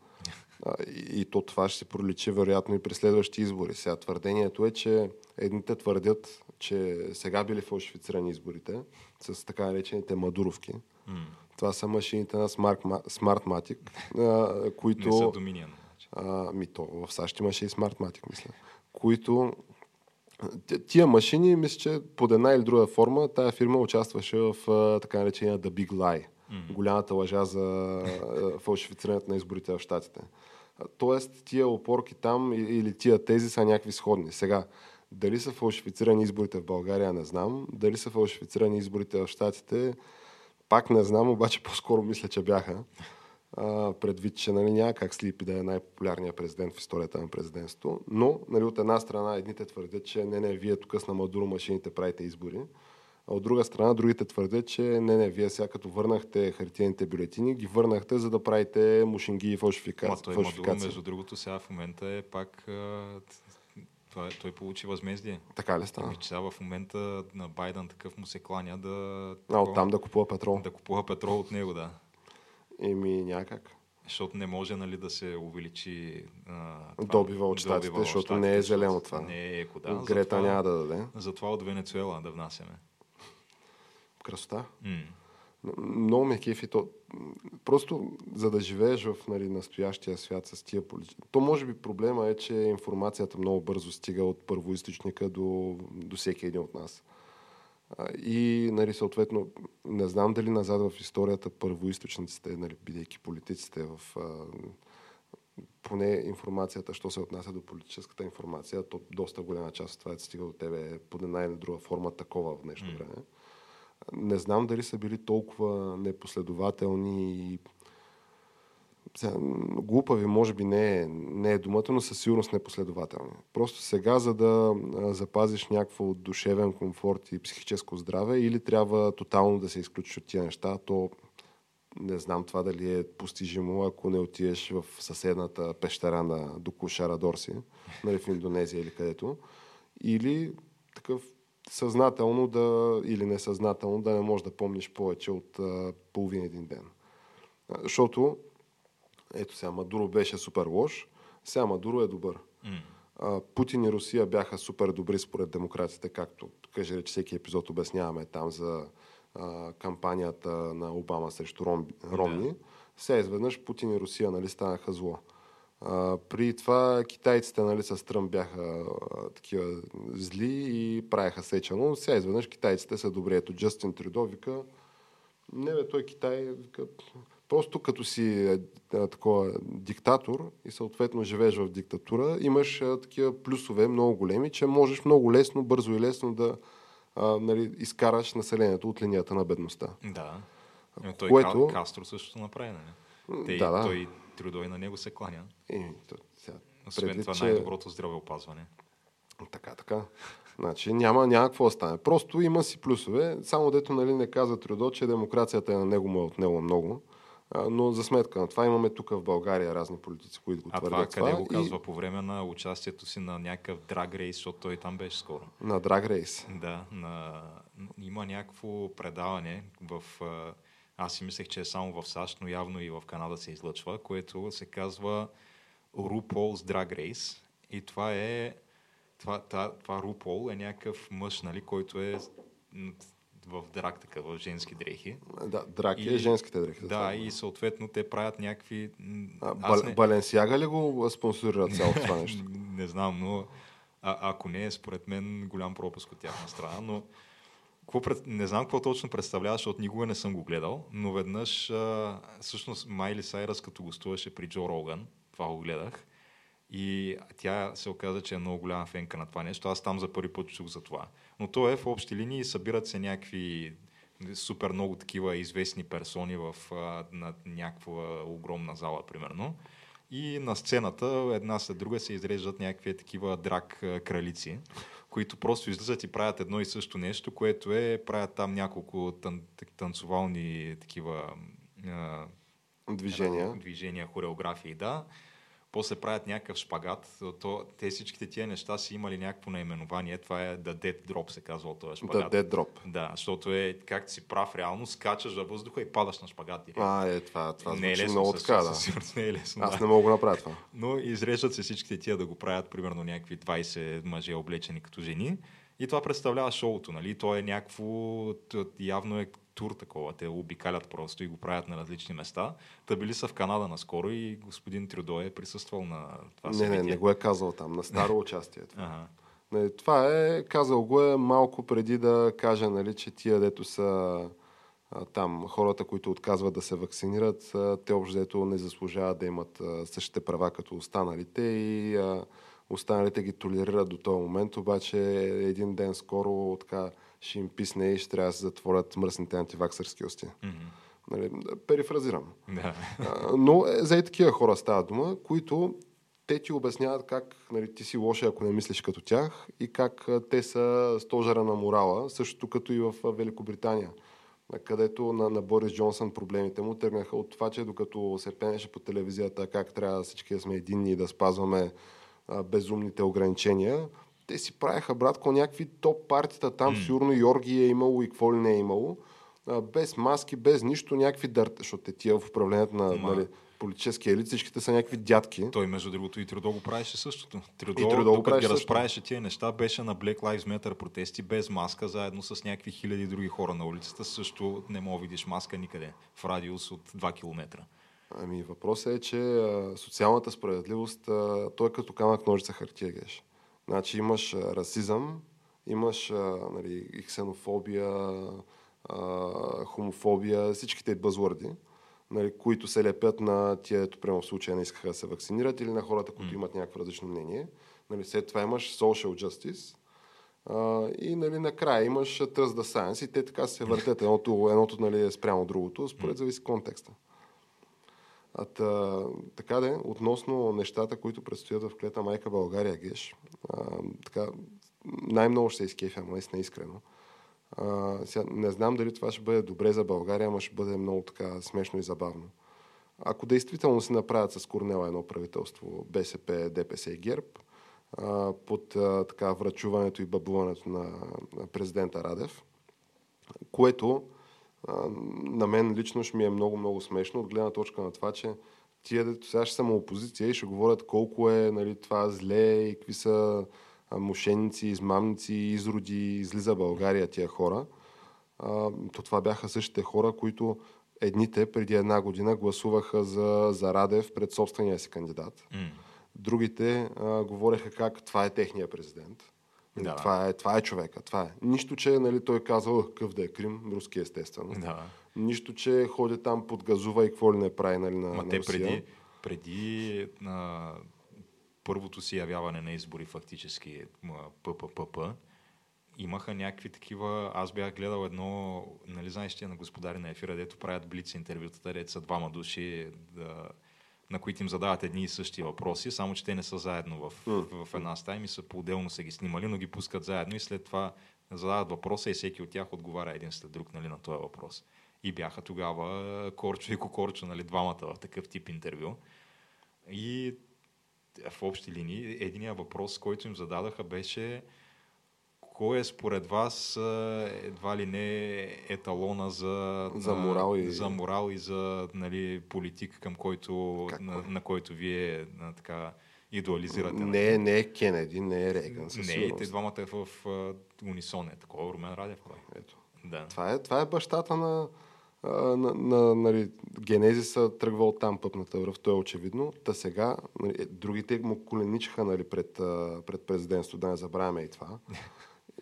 и, и то това ще се проличи вероятно и при следващи избори. Сега твърдението е, че едните твърдят, че сега били фалшифицирани изборите с така наречените мадуровки. М. Това са машините на Smart, Smartmatic, а, които... Не са Dominion. Значи. А, ми то, в САЩ имаше и Smartmatic, мисля. Които Тия машини, мисля, че под една или друга форма, тая фирма участваше в така наречения The Big Lie. Голямата лъжа за фалшифицирането на изборите в Штатите. Тоест, тия опорки там или тия тези са някакви сходни. Сега, дали са фалшифицирани изборите в България, не знам. Дали са фалшифицирани изборите в Штатите, пак не знам, обаче по-скоро мисля, че бяха. А, предвид, че нали, няма как Слипи да е най-популярният президент в историята на президентството. Но нали, от една страна едните твърдят, че не, не, вие тук с на Мадуро машините правите избори. А от друга страна, другите твърдят, че не, не, вие сега като върнахте хартиените бюлетини, ги върнахте, за да правите мушинги и фалшифика... Ма той Мадуро, фалшификации. между другото, сега в момента е пак... Това, е- той получи възмездие. Така ли стана? Че сега в момента на Байден такъв му се кланя да, А, оттам да купува петрол. да купува петрол от него, да. Еми някак. Защото не може нали, да се увеличи а, Добива от щатите, добива защото не е зелено това. Не е еко, да. Грета затова, няма да даде. Затова от Венецуела да внасяме. Красота. М. Много ме кефи то. Просто за да живееш в нали, настоящия свят с тия политики. То може би проблема е, че информацията много бързо стига от първоисточника до, до всеки един от нас. И, нали, съответно, не знам дали назад в историята първоисточниците, нали, бидейки политиците в поне информацията, що се отнася до политическата информация, то доста голяма част от това е стига до тебе под една или друга форма такова в днешно mm. Не знам дали са били толкова непоследователни и глупави, може би не е, не е думата, но със сигурност непоследователни. Просто сега, за да запазиш някакво душевен комфорт и психическо здраве, или трябва тотално да се изключиш от тия неща, то не знам това дали е постижимо, ако не отидеш в съседната пещера на Докушара Дорси, нали, в Индонезия или където, или такъв съзнателно да, или несъзнателно да не можеш да помниш повече от а, половин един ден. Защото, ето сега, Мадуро беше супер лош, сега Мадуро е добър. Mm. А, Путин и Русия бяха супер добри според демократите, както кажа, че всеки епизод обясняваме там за а, кампанията на Обама срещу Ром, Ромни. Да. Сега изведнъж Путин и Русия нали, станаха зло. А, при това китайците нали, с Тръм бяха а, такива зли и правяха сечено. Сега изведнъж китайците са добри. Ето Джастин Трюдо вика, не бе, той Китай, вика, просто като си а, а, такова диктатор и съответно живееш в диктатура, имаш а, такива плюсове много големи, че можеш много лесно, бързо и лесно да а, нали, изкараш населението от линията на бедността. Да. Но той което... Кастро също направи, нали? Те, да, да. Той Трудой на него се кланя. И, то, сега, Освен преди, това че... най-доброто здравеопазване. Така, така. Значи няма, няма какво да стане. Просто има си плюсове. Само дето нали, не каза Трудо, че демокрацията е на него му е отнело много. А, но за сметка на това имаме тук в България разни политици, които го а твърдят това. къде го казва и... по време на участието си на някакъв драг рейс, защото той там беше скоро. На драг рейс? Да. На... Има някакво предаване в аз си мислех, че е само в САЩ, но явно и в Канада се излъчва, което се казва RuPaul's Drag Race. И това е това, това, това RuPaul е някакъв мъж, нали, който е в драк, така, в женски дрехи. Да, драк е и, е женските дрехи. Да, и съответно те правят някакви... А, Аз не... Баленсиага ли го спонсорира цялото това нещо? [laughs] не знам, но а, ако не е, според мен голям пропуск от тяхна страна, но не знам какво точно представлява, защото никога не съм го гледал, но веднъж, а, всъщност Майли Сайрас, като гостуваше при Джо Роган, това го гледах, и тя се оказа, че е много голяма фенка на това нещо. Аз там за първи път чух за това. Но то е в общи линии, събират се някакви супер много такива известни персони в а, на някаква огромна зала, примерно. И на сцената една след друга се изреждат някакви такива драк кралици които просто излизат и правят едно и също нещо, което е, правят там няколко тан, танцовални такива а, движения. движения, хореографии, да после правят някакъв шпагат. То, те всичките тия неща си имали някакво наименование. Това е The Dead Drop, се казва този шпагат. The Dead Drop. Да, защото е, както си прав, реално скачаш във въздуха и падаш на шпагат. А, е, това, това не е лесно, много така, да. Със не е лесно, Аз да. не мога да направя това. Но изреждат се всичките тия да го правят, примерно някакви 20 мъже облечени като жени. И това представлява шоуто, нали? То е някакво, явно е тур такова. Те обикалят просто и го правят на различни места. Та били са в Канада наскоро и господин Трюдо е присъствал на това Не, събитие. не, не го е казал там, на старо [laughs] участие. Това. Ага. Не, това е, казал го е малко преди да каже, нали, че тия, дето са а, там хората, които отказват да се вакцинират, а, те общо не заслужават да имат а, същите права като останалите и останалите ги толерират до този момент, обаче един ден скоро така ще им писне и ще трябва да се затворят мръсните антиваксърски усти. Mm-hmm. Нали, перифразирам. Да. Но е, за и такива хора става дума, които те ти обясняват как нали, ти си лоша, ако не мислиш като тях и как те са стожера на морала, същото като и в Великобритания където на, на Борис Джонсън проблемите му тръгнаха от това, че докато се пенеше по телевизията как трябва всички да сме единни и да спазваме а, безумните ограничения, те си правеха, братко, някакви топ партията там, mm. сигурно Йорги е имало и какво ли не е имало. А, без маски, без нищо, някакви дърт, защото те тия в управлението на... Ма, нали... политически елит, всичките са някакви дядки. Той, между другото, и Трудо го правеше същото. Трудо, И докато ги разправяше тия неща, беше на Black Lives Matter протести без маска, заедно с някакви хиляди други хора на улицата. Също не мога видиш маска никъде, в радиус от 2 км. Ами въпросът е, че а, социалната справедливост, а, той е като камък ножица хартия геш. Значи имаш расизъм, имаш нали, ксенофобия, хомофобия, всичките бъзвърди, нали, които се лепят на тия, ето прямо в случая не искаха да се вакцинират или на хората, които имат някакво различно мнение. Нали, след това имаш social justice, а, и нали, накрая имаш Trust the Science и те така се въртят. Едното, едното нали, е спрямо другото, според зависи контекста. А та, така де, относно нещата, които предстоят в клета майка България, Геш, а, така, най-много ще се изкефя, наистина искрено. А, сега, не знам дали това ще бъде добре за България, ама ще бъде много така смешно и забавно. Ако действително се направят с Корнела едно правителство, БСП, ДПС и ГЕРБ, а, под а, така врачуването и бабуването на, президента Радев, което а, на мен лично ще ми е много-много смешно от гледна точка на това, че тия, дето сега ще са опозиция и ще говорят колко е нали, това зле и какви са а, мошенници, измамници, изроди, излиза България тия хора. А, то това бяха същите хора, които едните преди една година гласуваха за, за Радев пред собствения си кандидат. Другите а, говореха как това е техния президент. Да. Това, е, това е човека. Това е. Нищо, че нали, той казал какъв да е Крим, руски естествено. Да. Нищо, че ходи там под газува и какво ли не прави нали, на, Ма на те Русия. преди, преди на първото си явяване на избори, фактически м, ПППП, имаха някакви такива... Аз бях гледал едно, нали знаеш тия на господари на ефира, дето правят блиц интервютата, дето са двама души, да, на които им задават едни и същи въпроси, само че те не са заедно в, в една стая, и са по-отделно са ги снимали, но ги пускат заедно и след това задават въпроса и всеки от тях отговаря един след друг нали, на този въпрос. И бяха тогава Корчо и Кокорчо, нали, двамата в такъв тип интервю. И в общи линии, единия въпрос, който им зададаха беше кой е според вас едва ли не еталона за, За на- морал и- за морал и за нали, политик, към който, на, на който вие на, така идеализирате. Не, не е Кенеди, не е Рейган. със не и те двамата е в а, унисон е такова. Румен Радев кой? Ето. Да. Това, е, това е бащата на, а, на, на нали, Генезиса тръгва от там пъпната връв, то е очевидно. Та сега, нали, е, другите му коленичаха нали, пред, пред президентството, да не забравяме и това. [laughs]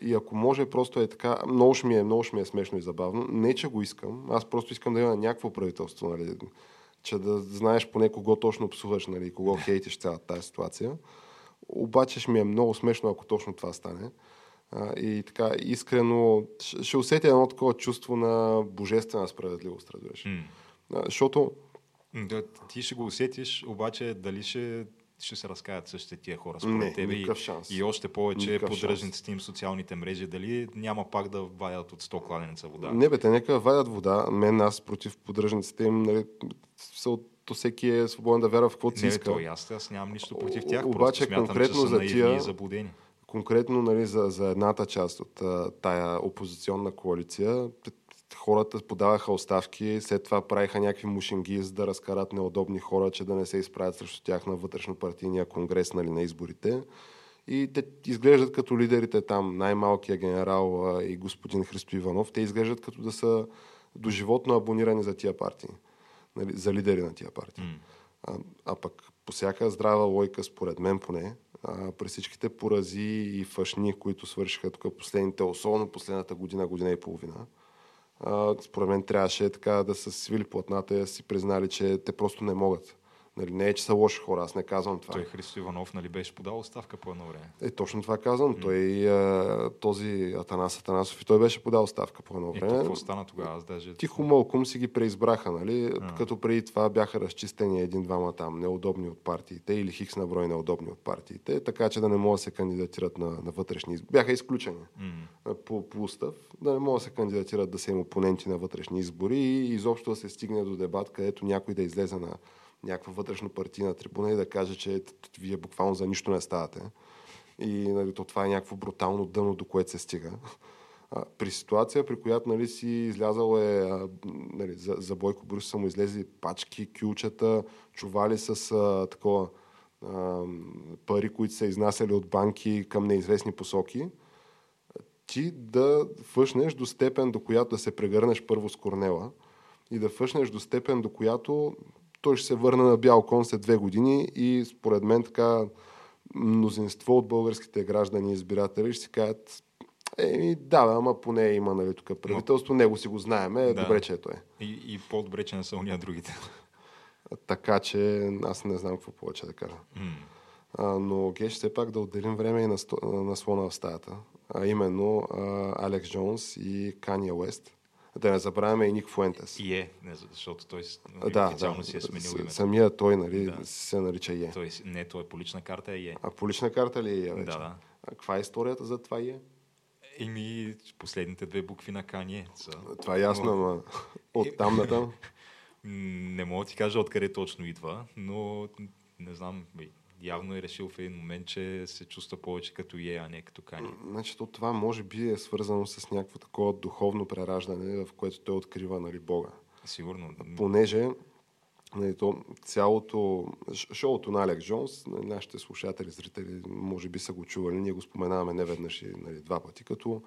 И ако може, просто е така, много ще ми е, много ще ми е смешно и забавно. Не, че го искам, аз просто искам да има някакво правителство, нали, че да знаеш поне кого точно псуваш, нали, кого хейтиш цялата тази ситуация. Обаче ще ми е много смешно, ако точно това стане. А, и така, искрено, ще, усетя едно такова чувство на божествена справедливост, разбираш. А, Защото Да, ти ще го усетиш, обаче дали ще, ще се разкаят същите тия хора според Не, тебе и, шанс. и още повече Никакъв поддръжниците им в социалните мрежи, дали няма пак да вадят от 100 кладенеца вода. Не бе, те нека вадят вода. Мен аз против поддръжниците им, нали, са от то всеки е свободен да вярва в каквото си не, иска. и аз, аз нямам нищо против тях, Обаче просто смятам, конкретно че за тия- и заблудени. Конкретно нали, за, за едната част от а, тая опозиционна коалиция, хората подаваха оставки, след това правиха някакви мушинги, за да разкарат неудобни хора, че да не се изправят срещу тях на вътрешно-партийния конгрес нали, на изборите. И те изглеждат като лидерите там, най-малкия генерал а, и господин Христо Иванов, те изглеждат като да са доживотно абонирани за тия партии, нали, за лидери на тия партии. А, а пък по всяка здрава лойка, според мен поне, а, при всичките порази и фашни, които свършиха тук последните, особено последната година, година и половина, според мен трябваше така да са свили платната и да си признали, че те просто не могат. Нали, не е, че са лоши хора, аз не казвам това. Той Христо Иванов нали беше подал оставка по едно време. Е, точно това казвам. Той, а, този Атанас Атанасов, и той беше подал оставка по едно И време. какво стана тогава? Аз даже... Тихо мълком си ги преизбраха, нали? Като преди това бяха разчистени един-двама там неудобни от партиите или хикс на брой неудобни от партиите, така че да не могат да се кандидатират на, на вътрешни избори. Бяха изключени а, по, по устав, да не могат да се кандидатират да са им опоненти на вътрешни избори и изобщо да се стигне до дебат, където някой да излезе на някаква вътрешно партийна трибуна и да каже, че вие буквално за нищо не ставате. И нали, то това е някакво брутално дъно, до което се стига. А, при ситуация, при която нали, си излязал е, а, нали, за, за Бойко Брус са му излезли пачки, кючета, чували с а, такова а, пари, които са изнасяли от банки към неизвестни посоки, ти да фъшнеш до степен, до която да се прегърнеш първо с Корнела и да фъшнеш до степен, до която той ще се върне на бял кон след две години и според мен така мнозинство от българските граждани и избиратели ще си кажат Еми, да, ама поне има нали, тук правителство, него си го знаеме, да. добре, че е той. И, и по-добре, че не са уния другите. Така че аз не знам какво повече да кажа. Mm. А, но геш все пак да отделим време и на, сто, на слона в стаята. А именно а, Алекс Джонс и Кания Уест. Да не забравяме и Ник Фуентес. И е, защото той да, официално да, си е сменил името. Самия той нали, да. се нарича Е. Той, не, той е по лична карта е Е. А по лична карта ли е Е вече? Да, да. А каква е историята за това Е? Еми, последните две букви на Кание са... Това е ясно, но от там на там. [laughs] Не мога да ти кажа откъде точно идва, но не знам, явно е решил в един момент, че се чувства повече като Е, а не като Кани. Значи то това може би е свързано с някакво такова духовно прераждане, в което той открива нали, Бога. Сигурно. Понеже нали, то, цялото шоуто на Алек Джонс, нали, нашите слушатели, зрители, може би са го чували, ние го споменаваме не веднъж и нали, два пъти, като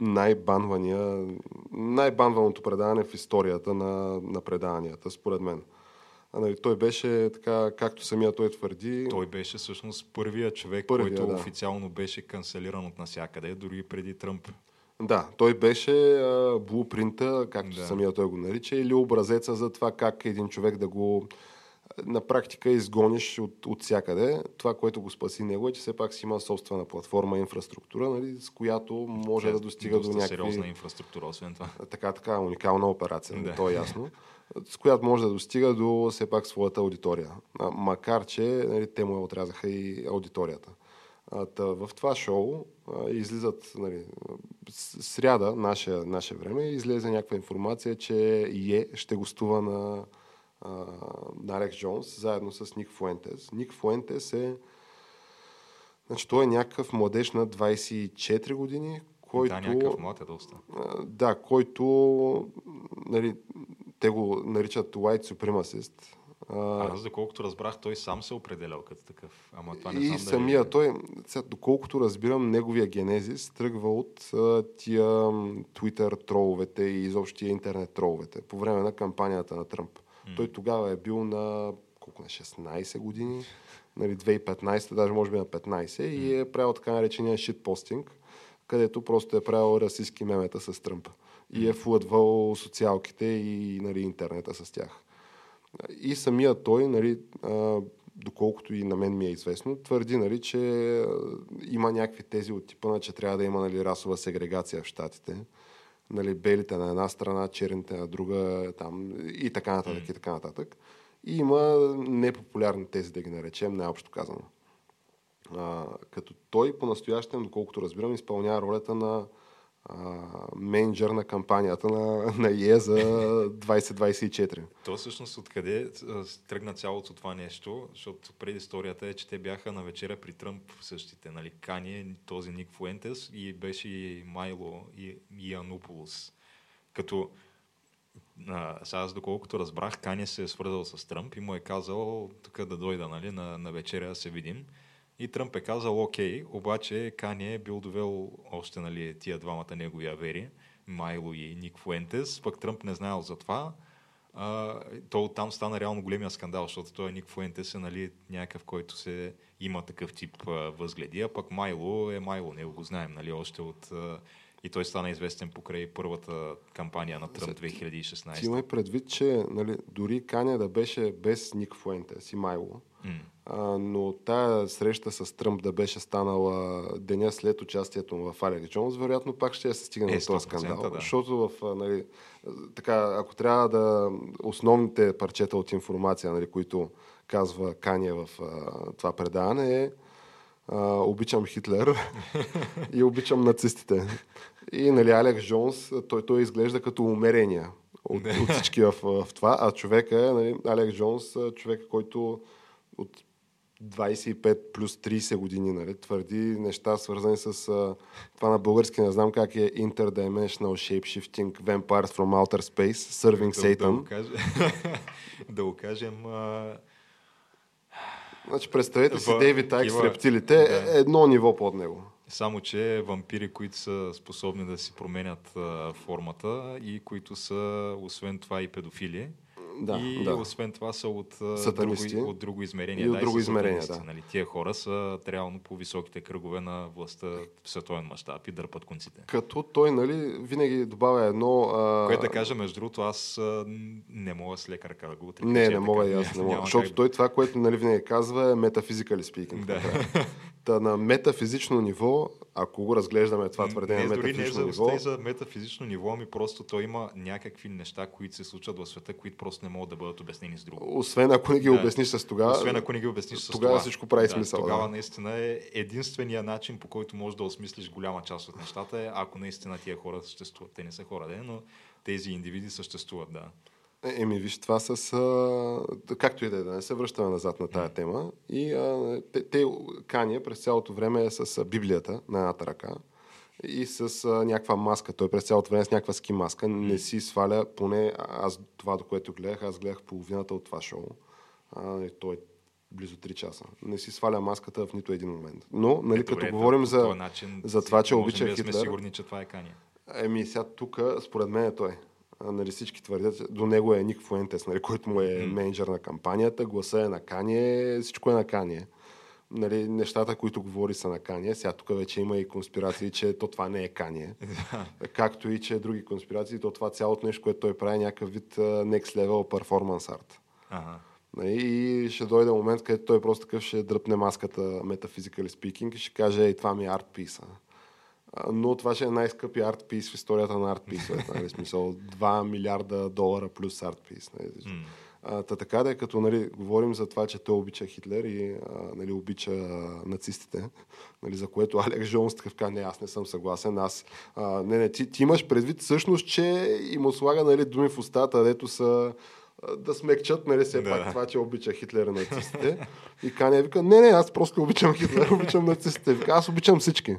най-банвания, най-банваното предаване в историята на, на предаванията, според мен. А, нали, той беше така, както самия той твърди. Той беше всъщност първия човек, първия, който да. официално беше канцелиран от насякъде, дори преди Тръмп. Да, той беше а, блупринта, както да. самия той го нарича, или образеца за това как един човек да го на практика изгониш от, от всякъде. Това, което го спаси него е, че все пак си има собствена платформа, инфраструктура, нали, с която може да достига до някакви... сериозна инфраструктура, освен това. Така, така, уникална операция, да. то е ясно. с която може да достига до все пак своята аудитория. А, макар, че нали, те му отрязаха и аудиторията. А, та, в това шоу а, излизат нали, сряда, наше, наше време, излезе някаква информация, че Е ще гостува на, а, на Алекс Джонс, заедно с Ник Фуентес. Ник Фуентес е Значи той е някакъв младеж на 24 години, който... Да, някакъв млад е доста. Да, който нали, те го наричат white supremacist. А, аз, доколкото разбрах, той сам се определял като такъв. Ама това не и знам самия дали... той, сега, доколкото разбирам, неговия генезис тръгва от а, тия Twitter троловете и изобщо тия интернет троловете по време на кампанията на Тръмп. Mm. Той тогава е бил на колко на 16 години, нали, 2015, даже може би на 15 mm. и е правил така наречения shitposting, където просто е правил расистски мемета с Тръмп и е флъдвал социалките и нали, интернета с тях. И самия той, нали, а, доколкото и на мен ми е известно, твърди, нали, че има някакви тези от типа на, че трябва да има нали, расова сегрегация в Штатите. Нали, белите на една страна, черните на друга, там, и така нататък, mm. и така нататък. И има непопулярни тези, да ги наречем, най-общо казано. А, като той по-настоящем, доколкото разбирам, изпълнява ролята на менеджер на кампанията на, на ИЕ за 2024. То всъщност откъде тръгна цялото това нещо, защото предисторията е, че те бяха на вечеря при Тръмп същите, нали, Кани, този Ник Фуентес и беше и Майло и, и Ануполос. Като а, сега аз доколкото разбрах, Кани се е свързал с Тръмп и му е казал тук да дойда нали, на, на вечеря да се видим. И Тръмп е казал, окей, обаче Кани е бил довел още нали, тия двамата негови авери, Майло и Ник Фуентес, пък Тръмп не знаел за това. А, то там стана реално големия скандал, защото той Ник Фуентес е нали, някакъв, който се има такъв тип а, възгледи, а пък Майло е Майло, не го знаем, нали, още от... А, и той стана известен покрай първата кампания на Тръмп 2016. Ти имай предвид, че нали, дори Каня да беше без Ник Фуентес и Майло, mm а, но тая среща с Тръмп да беше станала деня след участието му в Алекс Джонс, вероятно пак ще се стигне е, до този скандал. Да. Защото в, нали, така, ако трябва да основните парчета от информация, нали, които казва Кания в а, това предаване е а, обичам Хитлер и обичам нацистите. И нали, Алекс Джонс, той, той изглежда като умерения от, от всички в, в това, а човека е, нали, Алекс Джонс, човек, който от 25 плюс 30 години, нали, твърди неща свързани с а, това на български, не знам как е Interdimensional Shapeshifting Vampires from Outer Space Serving да, Satan. Да, го кажем, [laughs] да го кажем а... Значи представете си В- Дейвид Айк с такива- рептилите, да. е едно ниво под него. Само, че вампири, които са способни да си променят а, формата и които са, освен това, и педофили. Да, и да. освен това са от, а, Сатанисти. друго, от друго измерение. И от да, друго измерение, да. Нали? Тия хора са реално по високите кръгове на властта в световен мащаб и дърпат конците. Като той, нали, винаги добавя едно... А... Което да кажа, между другото, аз не мога с лека ръка да го отрека. Не, не мога и аз [laughs] не мога. Защото той това, което нали, винаги казва е метафизикали speaking. Да. Та на метафизично ниво, ако го разглеждаме това твърдение не, на дори не метафизично за, ниво, ниво... за метафизично ниво, ами просто той има някакви неща, които се случват в света, които просто не могат да бъдат обяснени с друго. освен ако не ги Да. обясниш с тогава, Освен ако не ги обясниш с тогава това. всичко прави да, смисъл, Тогава да. наистина е единствения начин, по който можеш да осмислиш голяма част от нещата, е ако наистина тия хора съществуват. Те не са хора, де, но тези индивиди съществуват, да. Е, Еми, виж, това с... А, както и да е, да не се връщаме назад на тая тема. И а, те, те Кания през цялото време е с а, Библията на едната ръка и с а, някаква маска. Той през цялото време е с някаква ски маска. Не си сваля, поне аз това, до което гледах, аз гледах половината от това шоу. А, и той е близо 3 часа. Не си сваля маската в нито един момент. Но, нали, Е, като добре, говорим за... начин, за това, че обича да сме Хитлер. сигурни, че това е Кания. Еми, сега тук, според мен е той. Нали, всички твърдят, до него е Ник Фуентес, нали, който му е менеджер на кампанията, гласа е на Кание, всичко е на Кание. Нали, нещата, които говори са на Кание. Сега тук вече има и конспирации, че то това не е Кание. [laughs] Както и, че други конспирации, то това цялото нещо, което той прави, е някакъв вид next level performance art. Ага. Нали, И ще дойде момент, където той просто такъв ще дръпне маската Metaphysically Speaking и ще каже, ей, това ми е арт писа. Но това ще е най-скъпи арт пис в историята на арт пис. Нали, смисъл 2 милиарда долара плюс арт пис. Нали. А, та така да е, като нали, говорим за това, че той обича Хитлер и а, нали, обича а, нацистите, нали, за което Алекс Джонс такъв не, аз не съм съгласен. Аз, а, не, не, ти, ти имаш предвид всъщност, че им слага нали, думи в устата, дето са да смекчат, нали, все Да. пак това, че обича Хитлер и нацистите. И Кане вика, не, не, аз просто обичам Хитлер, обичам нацистите. Вика, аз обичам всички.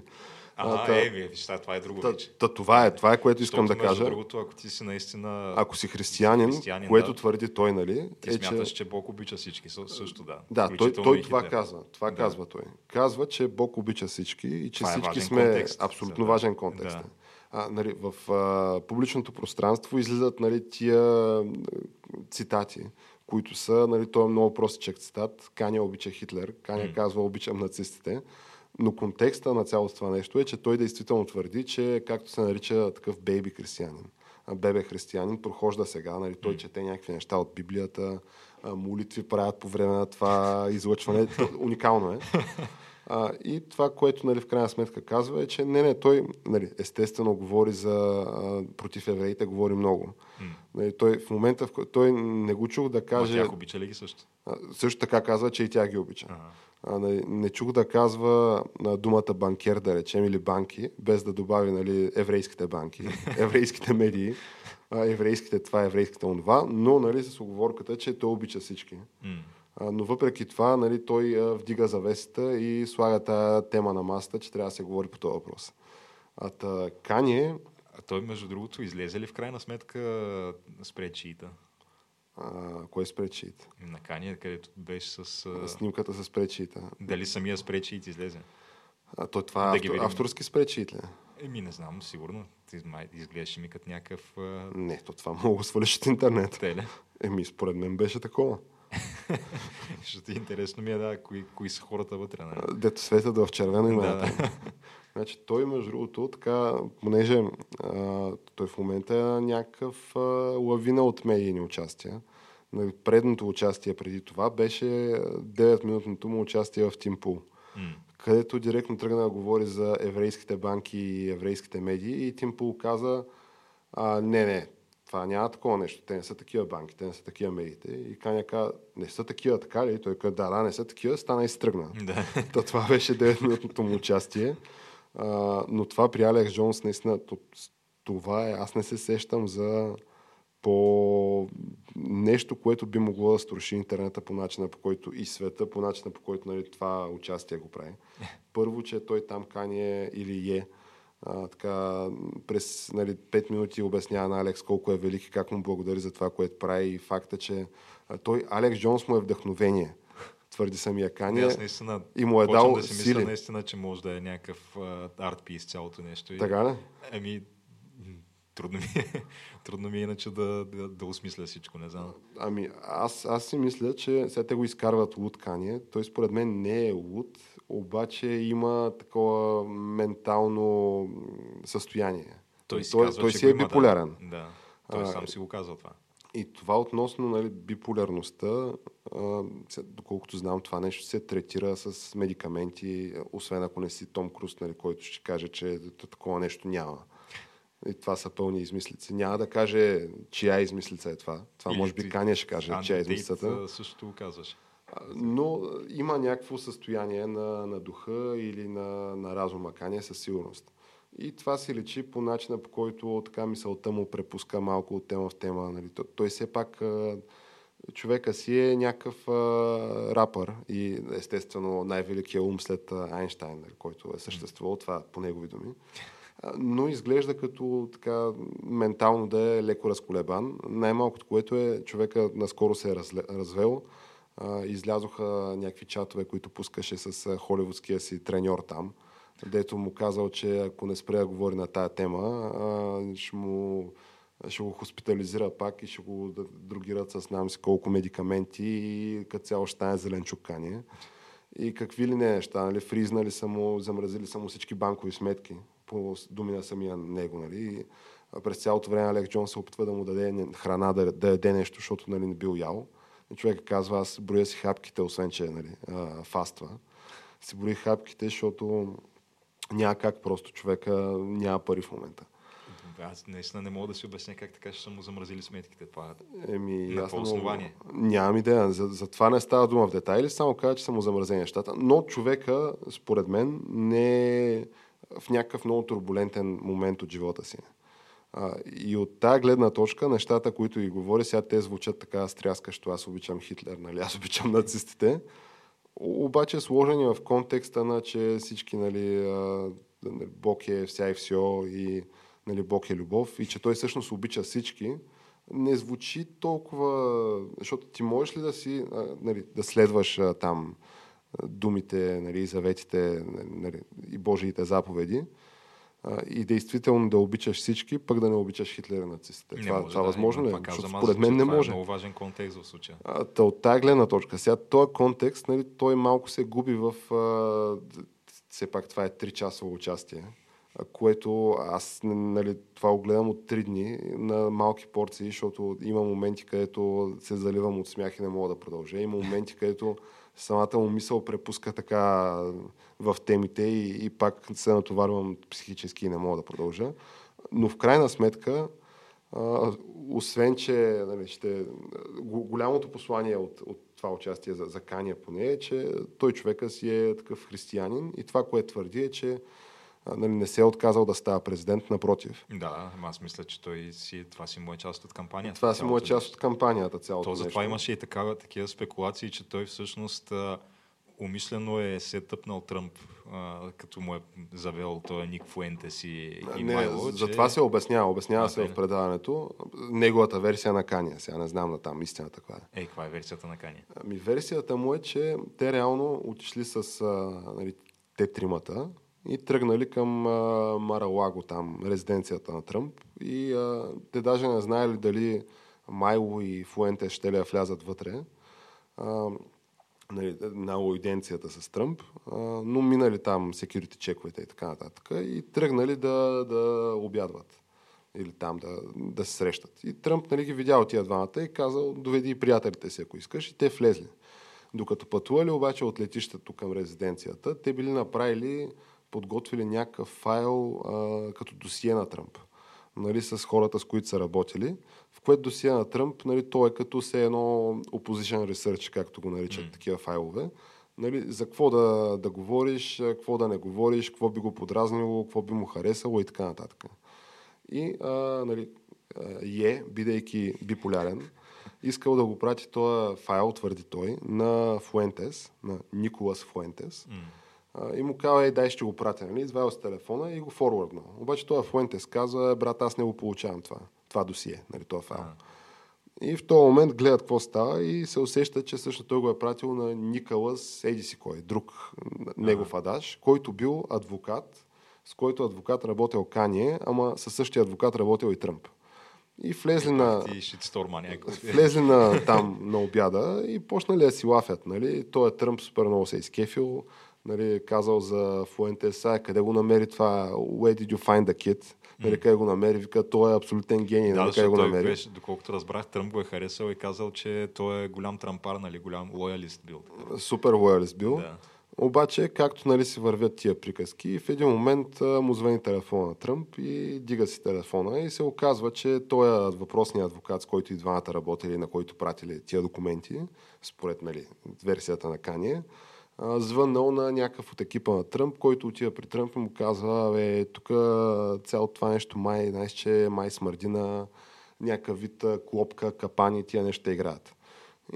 Ага, та- е, виж, това- това е друго Та, вече. та, това е, това е, което искам Защото, да кажа. Другото, ако ти си наистина... Ако си християнин, християнин, което да. твърди той, нали, Ти е, смяташ, че... че... Бог обича всички. Съ- Също да. Да, той, той това казва. Това Да. казва той. Казва, че Бог обича всички и че Това е всички важен сме контекст. абсолютно Да. важен контекст. Да. А, нали, в а, публичното пространство излизат нали, тия цитати, които са, нали, той е много простичък цитат. Каня обича Хитлер, Каня М. казва обичам нацистите. Но контекста на цялото това нещо е, че той действително твърди, че както се нарича такъв бейби християнин, бебе християнин, прохожда сега, нали, той чете някакви неща от Библията, молитви правят по време на това излъчване. [laughs] Уникално е. А, и това, което нали, в крайна сметка казва е, че не, не, той нали, естествено говори за а, против евреите, говори много. Нали, той в момента, в който той не го чух да каже, тях обича ли ги също? а, също така казва, че и тя ги обича. Ага. А, нали, не чух да казва на думата банкер, да речем, или банки, без да добави нали, еврейските банки, [laughs] еврейските медии, еврейските това, еврейските онова, но нали, с оговорката, че той обича всички. Но въпреки това, нали, той вдига завесата и слага тази тема на масата, че трябва да се говори по този въпрос. А та, Кanye, А той, между другото, излезе ли в крайна сметка спред чиита? А, кой спре чиит? На Кания, където беше с... а, Снимката с спре чиита. Дали самия спред чиит излезе? А, той това Да е автор, авторски спре чиит ли? Еми, не знам, сигурно. Ти май изглеждаш ми като някакъв... а, Не, то това мога да свалиш от интернет. Теле. Еми, според мен беше такова. [laughs] Защото интересно ми е, да, кои, кои са хората вътре. Нали? А, Дето светят в червено има. Да. [laughs] Значи той, между другото, така, понеже а, той в момента е някакъв а, лавина от медийни участия. Нали, Предното участие преди това беше 9-минутното му участие в Тимпул, където директно тръгна да говори за еврейските банки и еврейските медии и Тимпул каза а, не, не, това няма такова нещо. Те не са такива банки, те не са такива медиите. И Каня каза, не са такива, така ли? Той каза, да, да, не са такива, стана и стръгна. Да. Та, това беше 9-минутното му участие. А, но това при Алекс Джонс наистина, то- това е, аз не се сещам за по нещо, което би могло да струши интернета по начина по който и света, по начина по който нали, това участие го прави. [laughs] Първо, че той там кани или е а, така, през нали, 5 минути обяснява на Алекс колко е велик и как му благодари за това, което прави и факта, че а, той, Алекс Джонс му е вдъхновение твърди самия Кани. Аз наистина и му е дал да си сили. мисля наистина, че може да е някакъв арт-пис цялото нещо. Така ли? Ами, трудно ми е, [laughs] трудно ми е иначе да, да, да осмисля всичко, не знам. Ами, аз, аз си мисля, че сега те го изкарват луд Кани. Той според мен не е луд, обаче има такова ментално състояние. Той си, той, казва, той си е има, биполярен. Да, да. той сам си го казал това. И това относно нали, биполярността, доколкото знам, това нещо се третира с медикаменти, освен ако не си Том Круз, нали, който ще каже, че такова нещо няма. И това са пълни измислици. Няма да каже, чия измислица е това. Това Или може би Кания ще каже, чия е измислицата. Също казваш. Но има някакво състояние на, на духа или на, на разума Кания със сигурност. И това си личи по начина, по който така мисълта му препуска малко от тема в тема. Нали. Той, все пак човека си е някакъв а, рапър и естествено най-великият ум след а, Айнштайн, нали, който е съществувал, това по негови думи. Но изглежда като така ментално да е леко разколебан. Най-малкото, което е човека наскоро се е развел. А, излязоха някакви чатове, които пускаше с холивудския си треньор там, дето му казал, че ако не спре да говори на тая тема, а, ще му ще го хоспитализира пак и ще го другират с знам си колко медикаменти и като цяло ще стане зеленчук кание. И какви ли не неща, нали? Фризнали са му, замразили са му всички банкови сметки, по думи на самия него, нали? И през цялото време Алек Джон се опитва да му даде храна, да, да яде нещо, защото нали, не бил ял. И човек казва, аз броя си хапките, освен че нали, а, фаства. Си брои хапките, защото няма как просто човека няма пари в момента. Аз наистина не мога да си обясня как така ще са му замразили сметките. Това Еми, На аз какво основание? Нямам идея. За, за това не става дума в детайли, само казва, че са му замразени нещата. Но човека, според мен, не е в някакъв много турбулентен момент от живота си. А, и от тази гледна точка, нещата, които и говори, сега те звучат така стряскащо. Аз обичам Хитлер, нали? аз обичам нацистите. Обаче сложени в контекста на, че всички, нали, нали, Бог е вся и все и нали, Бог е любов и че той всъщност обича всички, не звучи толкова, защото ти можеш ли да си, нали, да следваш а, там думите, нали, заветите нали, и Божиите заповеди а, и действително да обичаш всички, пък да не обичаш Хитлер и нацистите. това, това да, възможно ли е? Защото според мен не това може. Е много важен контекст в случая. А, та, от тази гледна точка. Сега този контекст, нали, той малко се губи в... А, все пак това е 3-часово участие, а, което аз нали, това го гледам от 3 дни на малки порции, защото има моменти, където се заливам от смях и не мога да продължа. Има моменти, където самата му мисъл препуска така в темите и, и пак се натоварвам психически и не мога да продължа. Но в крайна сметка, а, освен, че нали, ще, го- голямото послание от, от това участие за, за Кания поне е, че той човека си е такъв християнин и това, което твърди е, че нали, не се е отказал да става президент, напротив. Да, аз мисля, че той си, това си му е част от кампанията. Това си му е част от кампанията, цялото То затова имаше и такава, такива спекулации, че той всъщност а, умишлено е се тъпнал Тръмп, а, като му е завел той Ник Фуентес и, и Не, Майло, че... това се обяснява. Обяснява А, се тъй. в предаването. Неговата версия на Кания. Сега не знам на там истината каква е. Ей, каква е версията на Кани? Ами версията му е, че те реално отишли с а, нали, те тримата и тръгнали към Маралаго, там, резиденцията на Тръмп. И а, те даже не знаели дали Майло и Фуенте ще ли я влязат вътре а, нали, на аудиенцията с Тръмп, а, но минали там секюрити чековете и така нататък и тръгнали да, да обядват или там да, да се срещат. И Тръмп нали, ги видял тия двамата и казал, доведи и приятелите си, ако искаш, и те влезли. Докато пътували обаче от летището към резиденцията, те били направили, подготвили някакъв файл а, като досие на Тръмп. Нали, с хората, с които са работили, в което досие на Тръмп, нали, то е като се едно opposition research, както го наричат М. такива файлове. Нали, за какво да, да говориш, какво да не говориш, какво би го подразнило, какво би му харесало и така нататък. И а, нали, е, бидейки биполярен, искал да го прати този файл, твърди той, на Фуентес, на Николас Фуентес. Mm. И му казва, ей, дай ще го пратя, нали? Извадил с телефона и го форварднал. Обаче този Фуентес казва, брат, аз не го получавам това, това досие, нали, този файл. И в този момент гледат какво става и се усеща, че също той го е пратил на Николас Еди си кой, друг негов адаш, който бил адвокат, с който адвокат работил Кание, ама със същия адвокат работил и Тръмп. И влезли на... влезли на там на обяда и почнали да си лафят. Нали? Той е Тръмп супер много се е изкефил. Нали, казал за Фуентеса, къде го намери това, where did you find the kid? Нали, къде го намери, вика, той е абсолютен гений, да, нали, къде го намери. Беше, доколкото разбрах, Тръмп го е харесал и казал, че той е голям трампар, нали, голям лоялист бил. Супер лоялист бил. Да. Обаче, както нали, си вървят тия приказки, в един момент а, му звъни телефона на Тръмп и дига си телефона и се оказва, че той е въпросният адвокат, с който и двамата работили, на който пратили тия документи, според нали, версията на Кание, а, звъннал на някакъв от екипа на Тръмп, който отива при Тръмп и му казва, бе, тук цялото това нещо май, знаеш, че май смърди на някакъв вид клопка, капани, тия неща играят.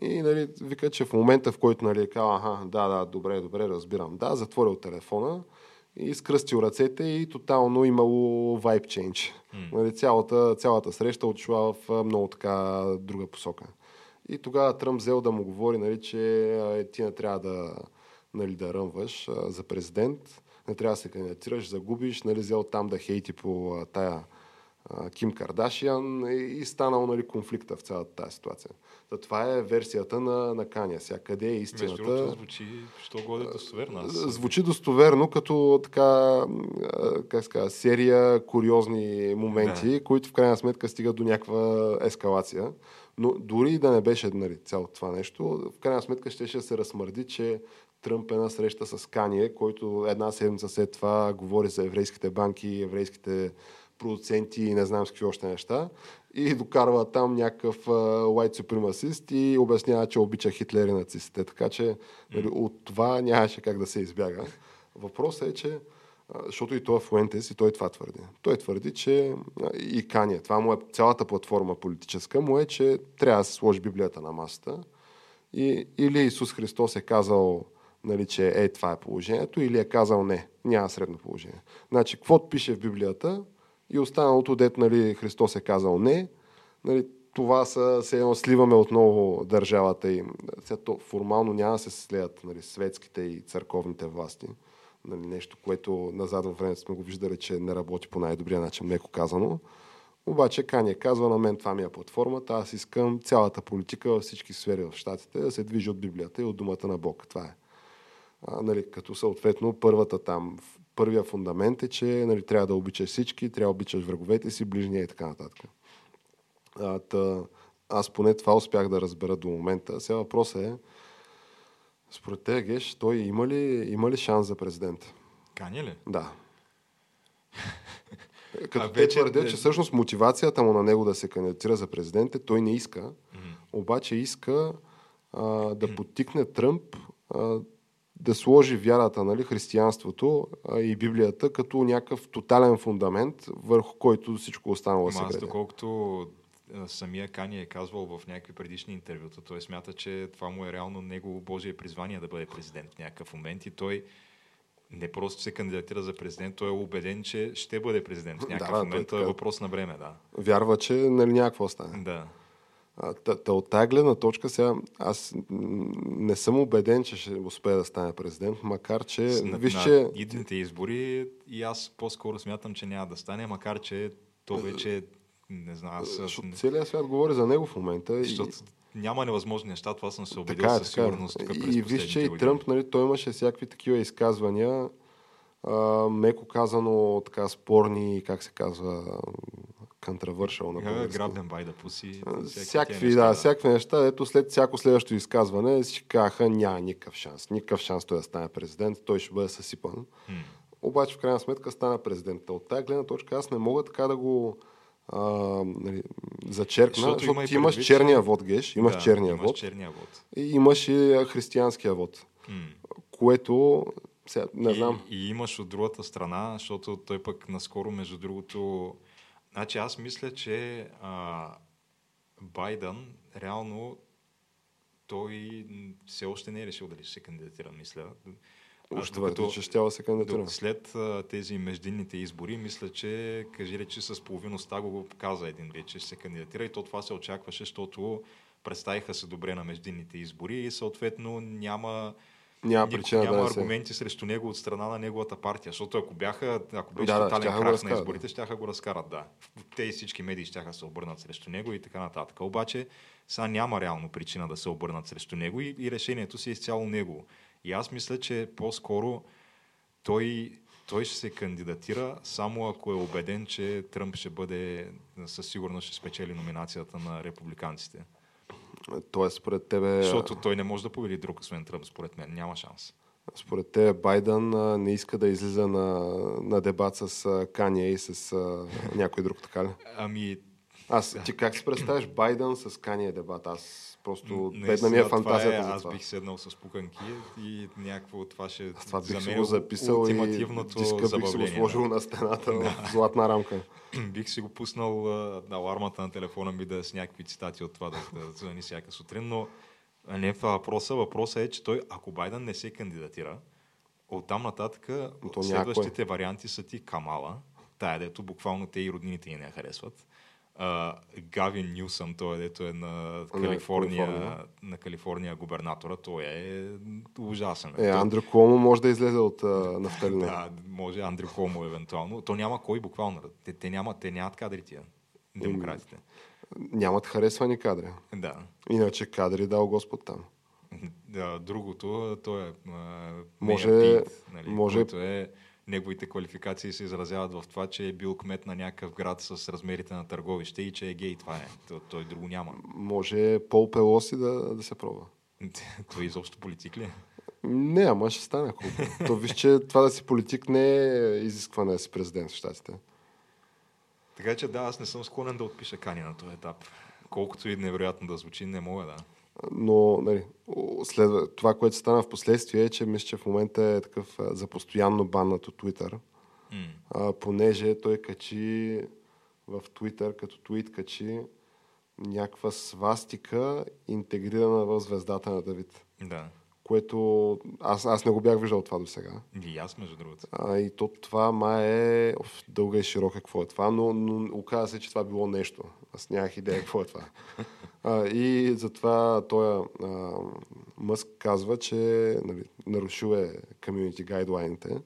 И нали, вика, че в момента, в който нали, е казва, аха, да, да, добре, добре, разбирам. Да, затворил телефона и скръстил ръцете и тотално имало vibe change. Mm. Нали, цялата, цялата среща отшла в много така друга посока. И тогава Тръмп взел да му говори, нали, че е, ти не трябва да, нали, да ръмваш а, за президент, не трябва да се кандидатираш, загубиш, нали, взел там да хейти по а, тая Ким Кардашиан и станал нали, конфликта в цялата тази ситуация. Та, това е версията на, на Каня. Сега къде е истината? Между другото, звучи, що го е достоверно. Аз... Звучи достоверно, като така, как ска, серия куриозни моменти, да. които в крайна сметка стигат до някаква ескалация. Но дори да не беше нали, цялото това нещо, в крайна сметка ще, ще се размърди, че Тръмп е на среща с Кание, който една седмица след това говори за еврейските банки, еврейските продуценти и не знам с какви още неща. И докарва там някакъв white supremacist и обяснява, че обича Хитлер и нацистите. Така че нали, от това нямаше как да се избяга. Въпросът е, че защото и той е Фуентес и той това твърди. Той твърди, че и Кания, това му е цялата платформа политическа, му е, че трябва да се сложи Библията на масата и, или Исус Христос е казал нали, че е това е положението, или е казал не, няма средно положение. Значи, каквото пише в Библията, и останалото, дето нали, Христос е казал не, нали, това са, се едно сливаме отново държавата и то формално няма да се слеят нали, светските и църковните власти. Нали, нещо, което назад във времето сме го виждали, че не работи по най-добрия начин, меко казано. Обаче Кания казва, на мен това ми е платформата, аз искам цялата политика във всички сфери в щатите да се движи от Библията и от думата на Бог. Това е. А, нали, като съответно първата там първия фундамент е, че нали, трябва да обичаш всички, трябва да обичаш враговете си, ближния и така нататък. А, та, аз поне това успях да разбера до момента. Сега въпросът е, според те, Геш, той има ли, има ли шанс за президент? Кани ли? Да. [laughs] Като а те вече... твърдят, че всъщност мотивацията му на него да се кандидатира за президент е, той не иска, mm-hmm. обаче иска а, да подтикне Тръмп а, да сложи вярата, нали, християнството а, и Библията като някакъв тотален фундамент, върху който всичко останало се гради. доколкото самия Кани е казвал в някакви предишни интервюта, той смята, че това му е реално негово Божие призвание да бъде президент в някакъв момент и той не просто се кандидатира за президент, той е убеден, че ще бъде президент. В някакъв да, момент той, е въпрос на време, да. Вярва, че нали, някакво стане. Да. Та, та, от тази гледна точка сега аз не съм убеден, че ще успее да стане президент, макар че... На, вижте, на идните избори и аз по-скоро смятам, че няма да стане, макар че то вече не знам. Аз, защото целият свят говори за него в момента. Защото и... няма невъзможни неща, това съм се убедил така, е, със е. сигурност. Тук през и виж, че и Тръмп, нали, той имаше всякакви такива изказвания, а, меко казано така спорни, как се казва, контравършал на български. Грабден бай да пуси. Всякакви, да, всякакви неща. Ето след всяко следващо изказване си казаха няма никакъв шанс. Никакъв шанс той да стане президент. Той ще бъде съсипан. Hmm. Обаче в крайна сметка стана президент. От тази гледна точка аз не мога така да го а, нали, зачеркна, защото, защото ти имаш черния вод, Геш, имаш да, черния имаш вод. Черния вод. И имаш и християнския вод. Hmm. Което сега, не знам. И, и имаш от другата страна, защото той пък наскоро, между другото, Значи аз мисля, че а, Байден реално той все още не е решил дали ще се кандидатира, мисля. Още твърди, че ще се кандидатира. След а, тези междинните избори, мисля, че кажи речи с половиността го каза един вид, че ще се кандидатира и то това се очакваше, защото представиха се добре на междинните избори и съответно няма няма причина няма да аргументи се... срещу него от страна на неговата партия, защото ако бяха, ако беше Да, да, тотален го крах на изборите, ще го разкарат, да. Те и всички медии ще се обърнат срещу него и така нататък. Обаче сега няма реално причина да се обърнат срещу него и, и решението си е изцяло негово. И аз мисля, че по-скоро той, той ще се кандидатира само ако е убеден, че Тръмп ще бъде, със сигурност ще спечели номинацията на републиканците. Тоест, според тебе... Защото той не може да победи друг, освен Тръмп, според мен. Няма шанс. Според те Байден не иска да излиза на, на дебат с Кания и с някой друг, така ли? Ами, Аз, ти как си представяш Байден с Кания дебат? Аз просто наистина, бедна ми е фантазията за Аз това. бих седнал с пуканки и някакво това ще Аз това за бих си мен го е записал и диска бих си го сложил на стената в [laughs] златна рамка. да. [clears throat] Бих си го пуснал а, на алармата на телефона ми да е с някакви цитати от това да, да звъни всяка сутрин, но не е това въпроса. Въпросът е, че той, ако Байден не се кандидатира, оттам нататък следващите варианти са ти Камала, тая дето буквално те и роднините ни не харесват. Uh, Гавин Нюсъм, той е дето е на Калифорния, Калифорния. на Калифорния губернатора, той е ужасен. Е, Андрю Куомо може да излезе от а, нафталина. [laughs] да, може Андрю Хомо евентуално. То няма кой буквално. Те, те, няма, те нямат кадри тия. Демократите. Нямат харесвани кадри. Да. Иначе кадри дал Господ там. да. Другото, то е а, Може- Пит, нали, може- е неговите квалификации се изразяват в това, че е бил кмет на някакъв град с размерите на търговище и че е гей. Това е. Той, той друго няма. Може Пол Пелоси да, да се пробва. [laughs] той изобщо политик ли е? Не, ама ще стане хубаво. То виж, че това да си политик не е изискване да си президент в щатите. Така че да, аз не съм склонен да отпиша Кани на този етап. Колкото и невероятно да звучи, не мога да. Но нали, о, следва, това, което стана в последствие е, че мисля, че в момента е такъв за постоянно баннат от Twitter, М. а, понеже той качи в Twitter, като твит качи някаква свастика, интегрирана в звездата на Давид. Да. Което аз, аз не го бях виждал това до сега. И аз, между другото. А, и то това май е оф, дълга и широка какво е това, но, но оказа се, че това било нещо. Аз нямах идея какво е това. [laughs] А, и затова той а, Мъск казва, че нали, нарушил е community гайдлайните.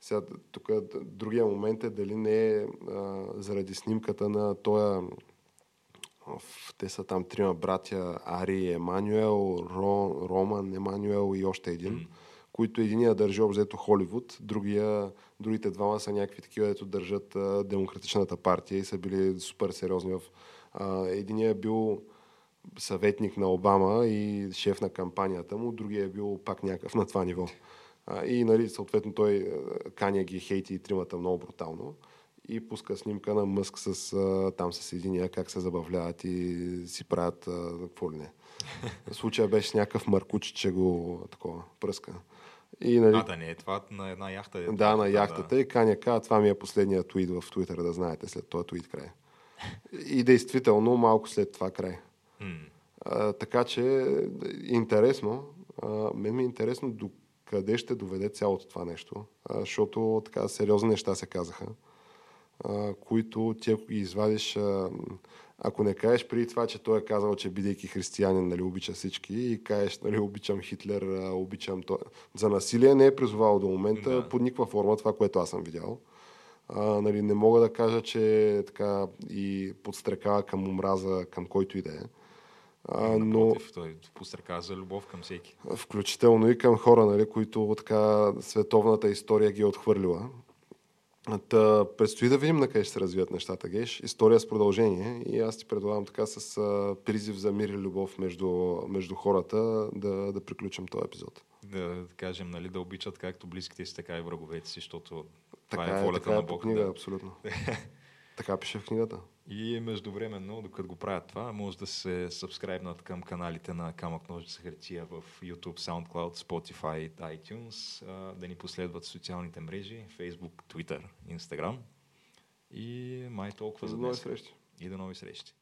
Сега, тук другия момент е дали не е а, заради снимката на този те са там трима братя, Ари, Емануел, Ро, Роман, Емануел и още един, М. които единия държи обзето Холивуд, другия, другите двама са някакви такива, дето държат а, Демократичната партия и са били супер сериозни в... А, единия е бил съветник на Обама и шеф на кампанията му, другия е бил пак някакъв на това ниво. А, и нали, съответно той каня ги хейти и тримата много брутално и пуска снимка на Мъск с, а, там с единия, как се забавляват и си правят а, какво ли не. [laughs] Случая беше някакъв маркуч, че го такова пръска. И, нали, А, да не е това на една яхта. дето да, е, на яхтата и Каня каза, това ми е последния твит в Твитър, да знаете, след този твит край. [laughs] И действително, малко след това край. М. А, така че, интересно, а, мен ми е интересно до къде ще доведе цялото това нещо, а, защото така сериозни неща се казаха, а, които ти ако ги извадиш, а, ако не кажеш преди това, че той е казал, че бидейки християнин, нали, обича всички и кажеш, нали, обичам Хитлер, а, обичам то. За насилие не е призовал до момента Да. под никаква форма това, което аз съм видял. А, нали, не мога да кажа, че така и подстрекава към омраза към който и да е. А, но той пострека за любов към всеки. включително и към хора, нали, които така световната история ги е отхвърлила. Та, предстои да видим на къде ще се развият нещата, Геш. История с продължение и аз ти предлагам така с а, призив за мир и любов между, между хората да, да приключим този епизод. Да кажем, нали, да обичат както близките си, така и враговете си, защото Така това е волята така на е по Бог. книга, Да. абсолютно. [laughs] така пише в книгата. И междувременно, докато го правят това, може да се сабскрайбнат към каналите на Камък Ножица Хартия в YouTube, SoundCloud, Spotify, iTunes, да ни последват в социалните мрежи, Facebook, Twitter, Instagram. И май толкова И за до нови днес. срещи. И до нови срещи.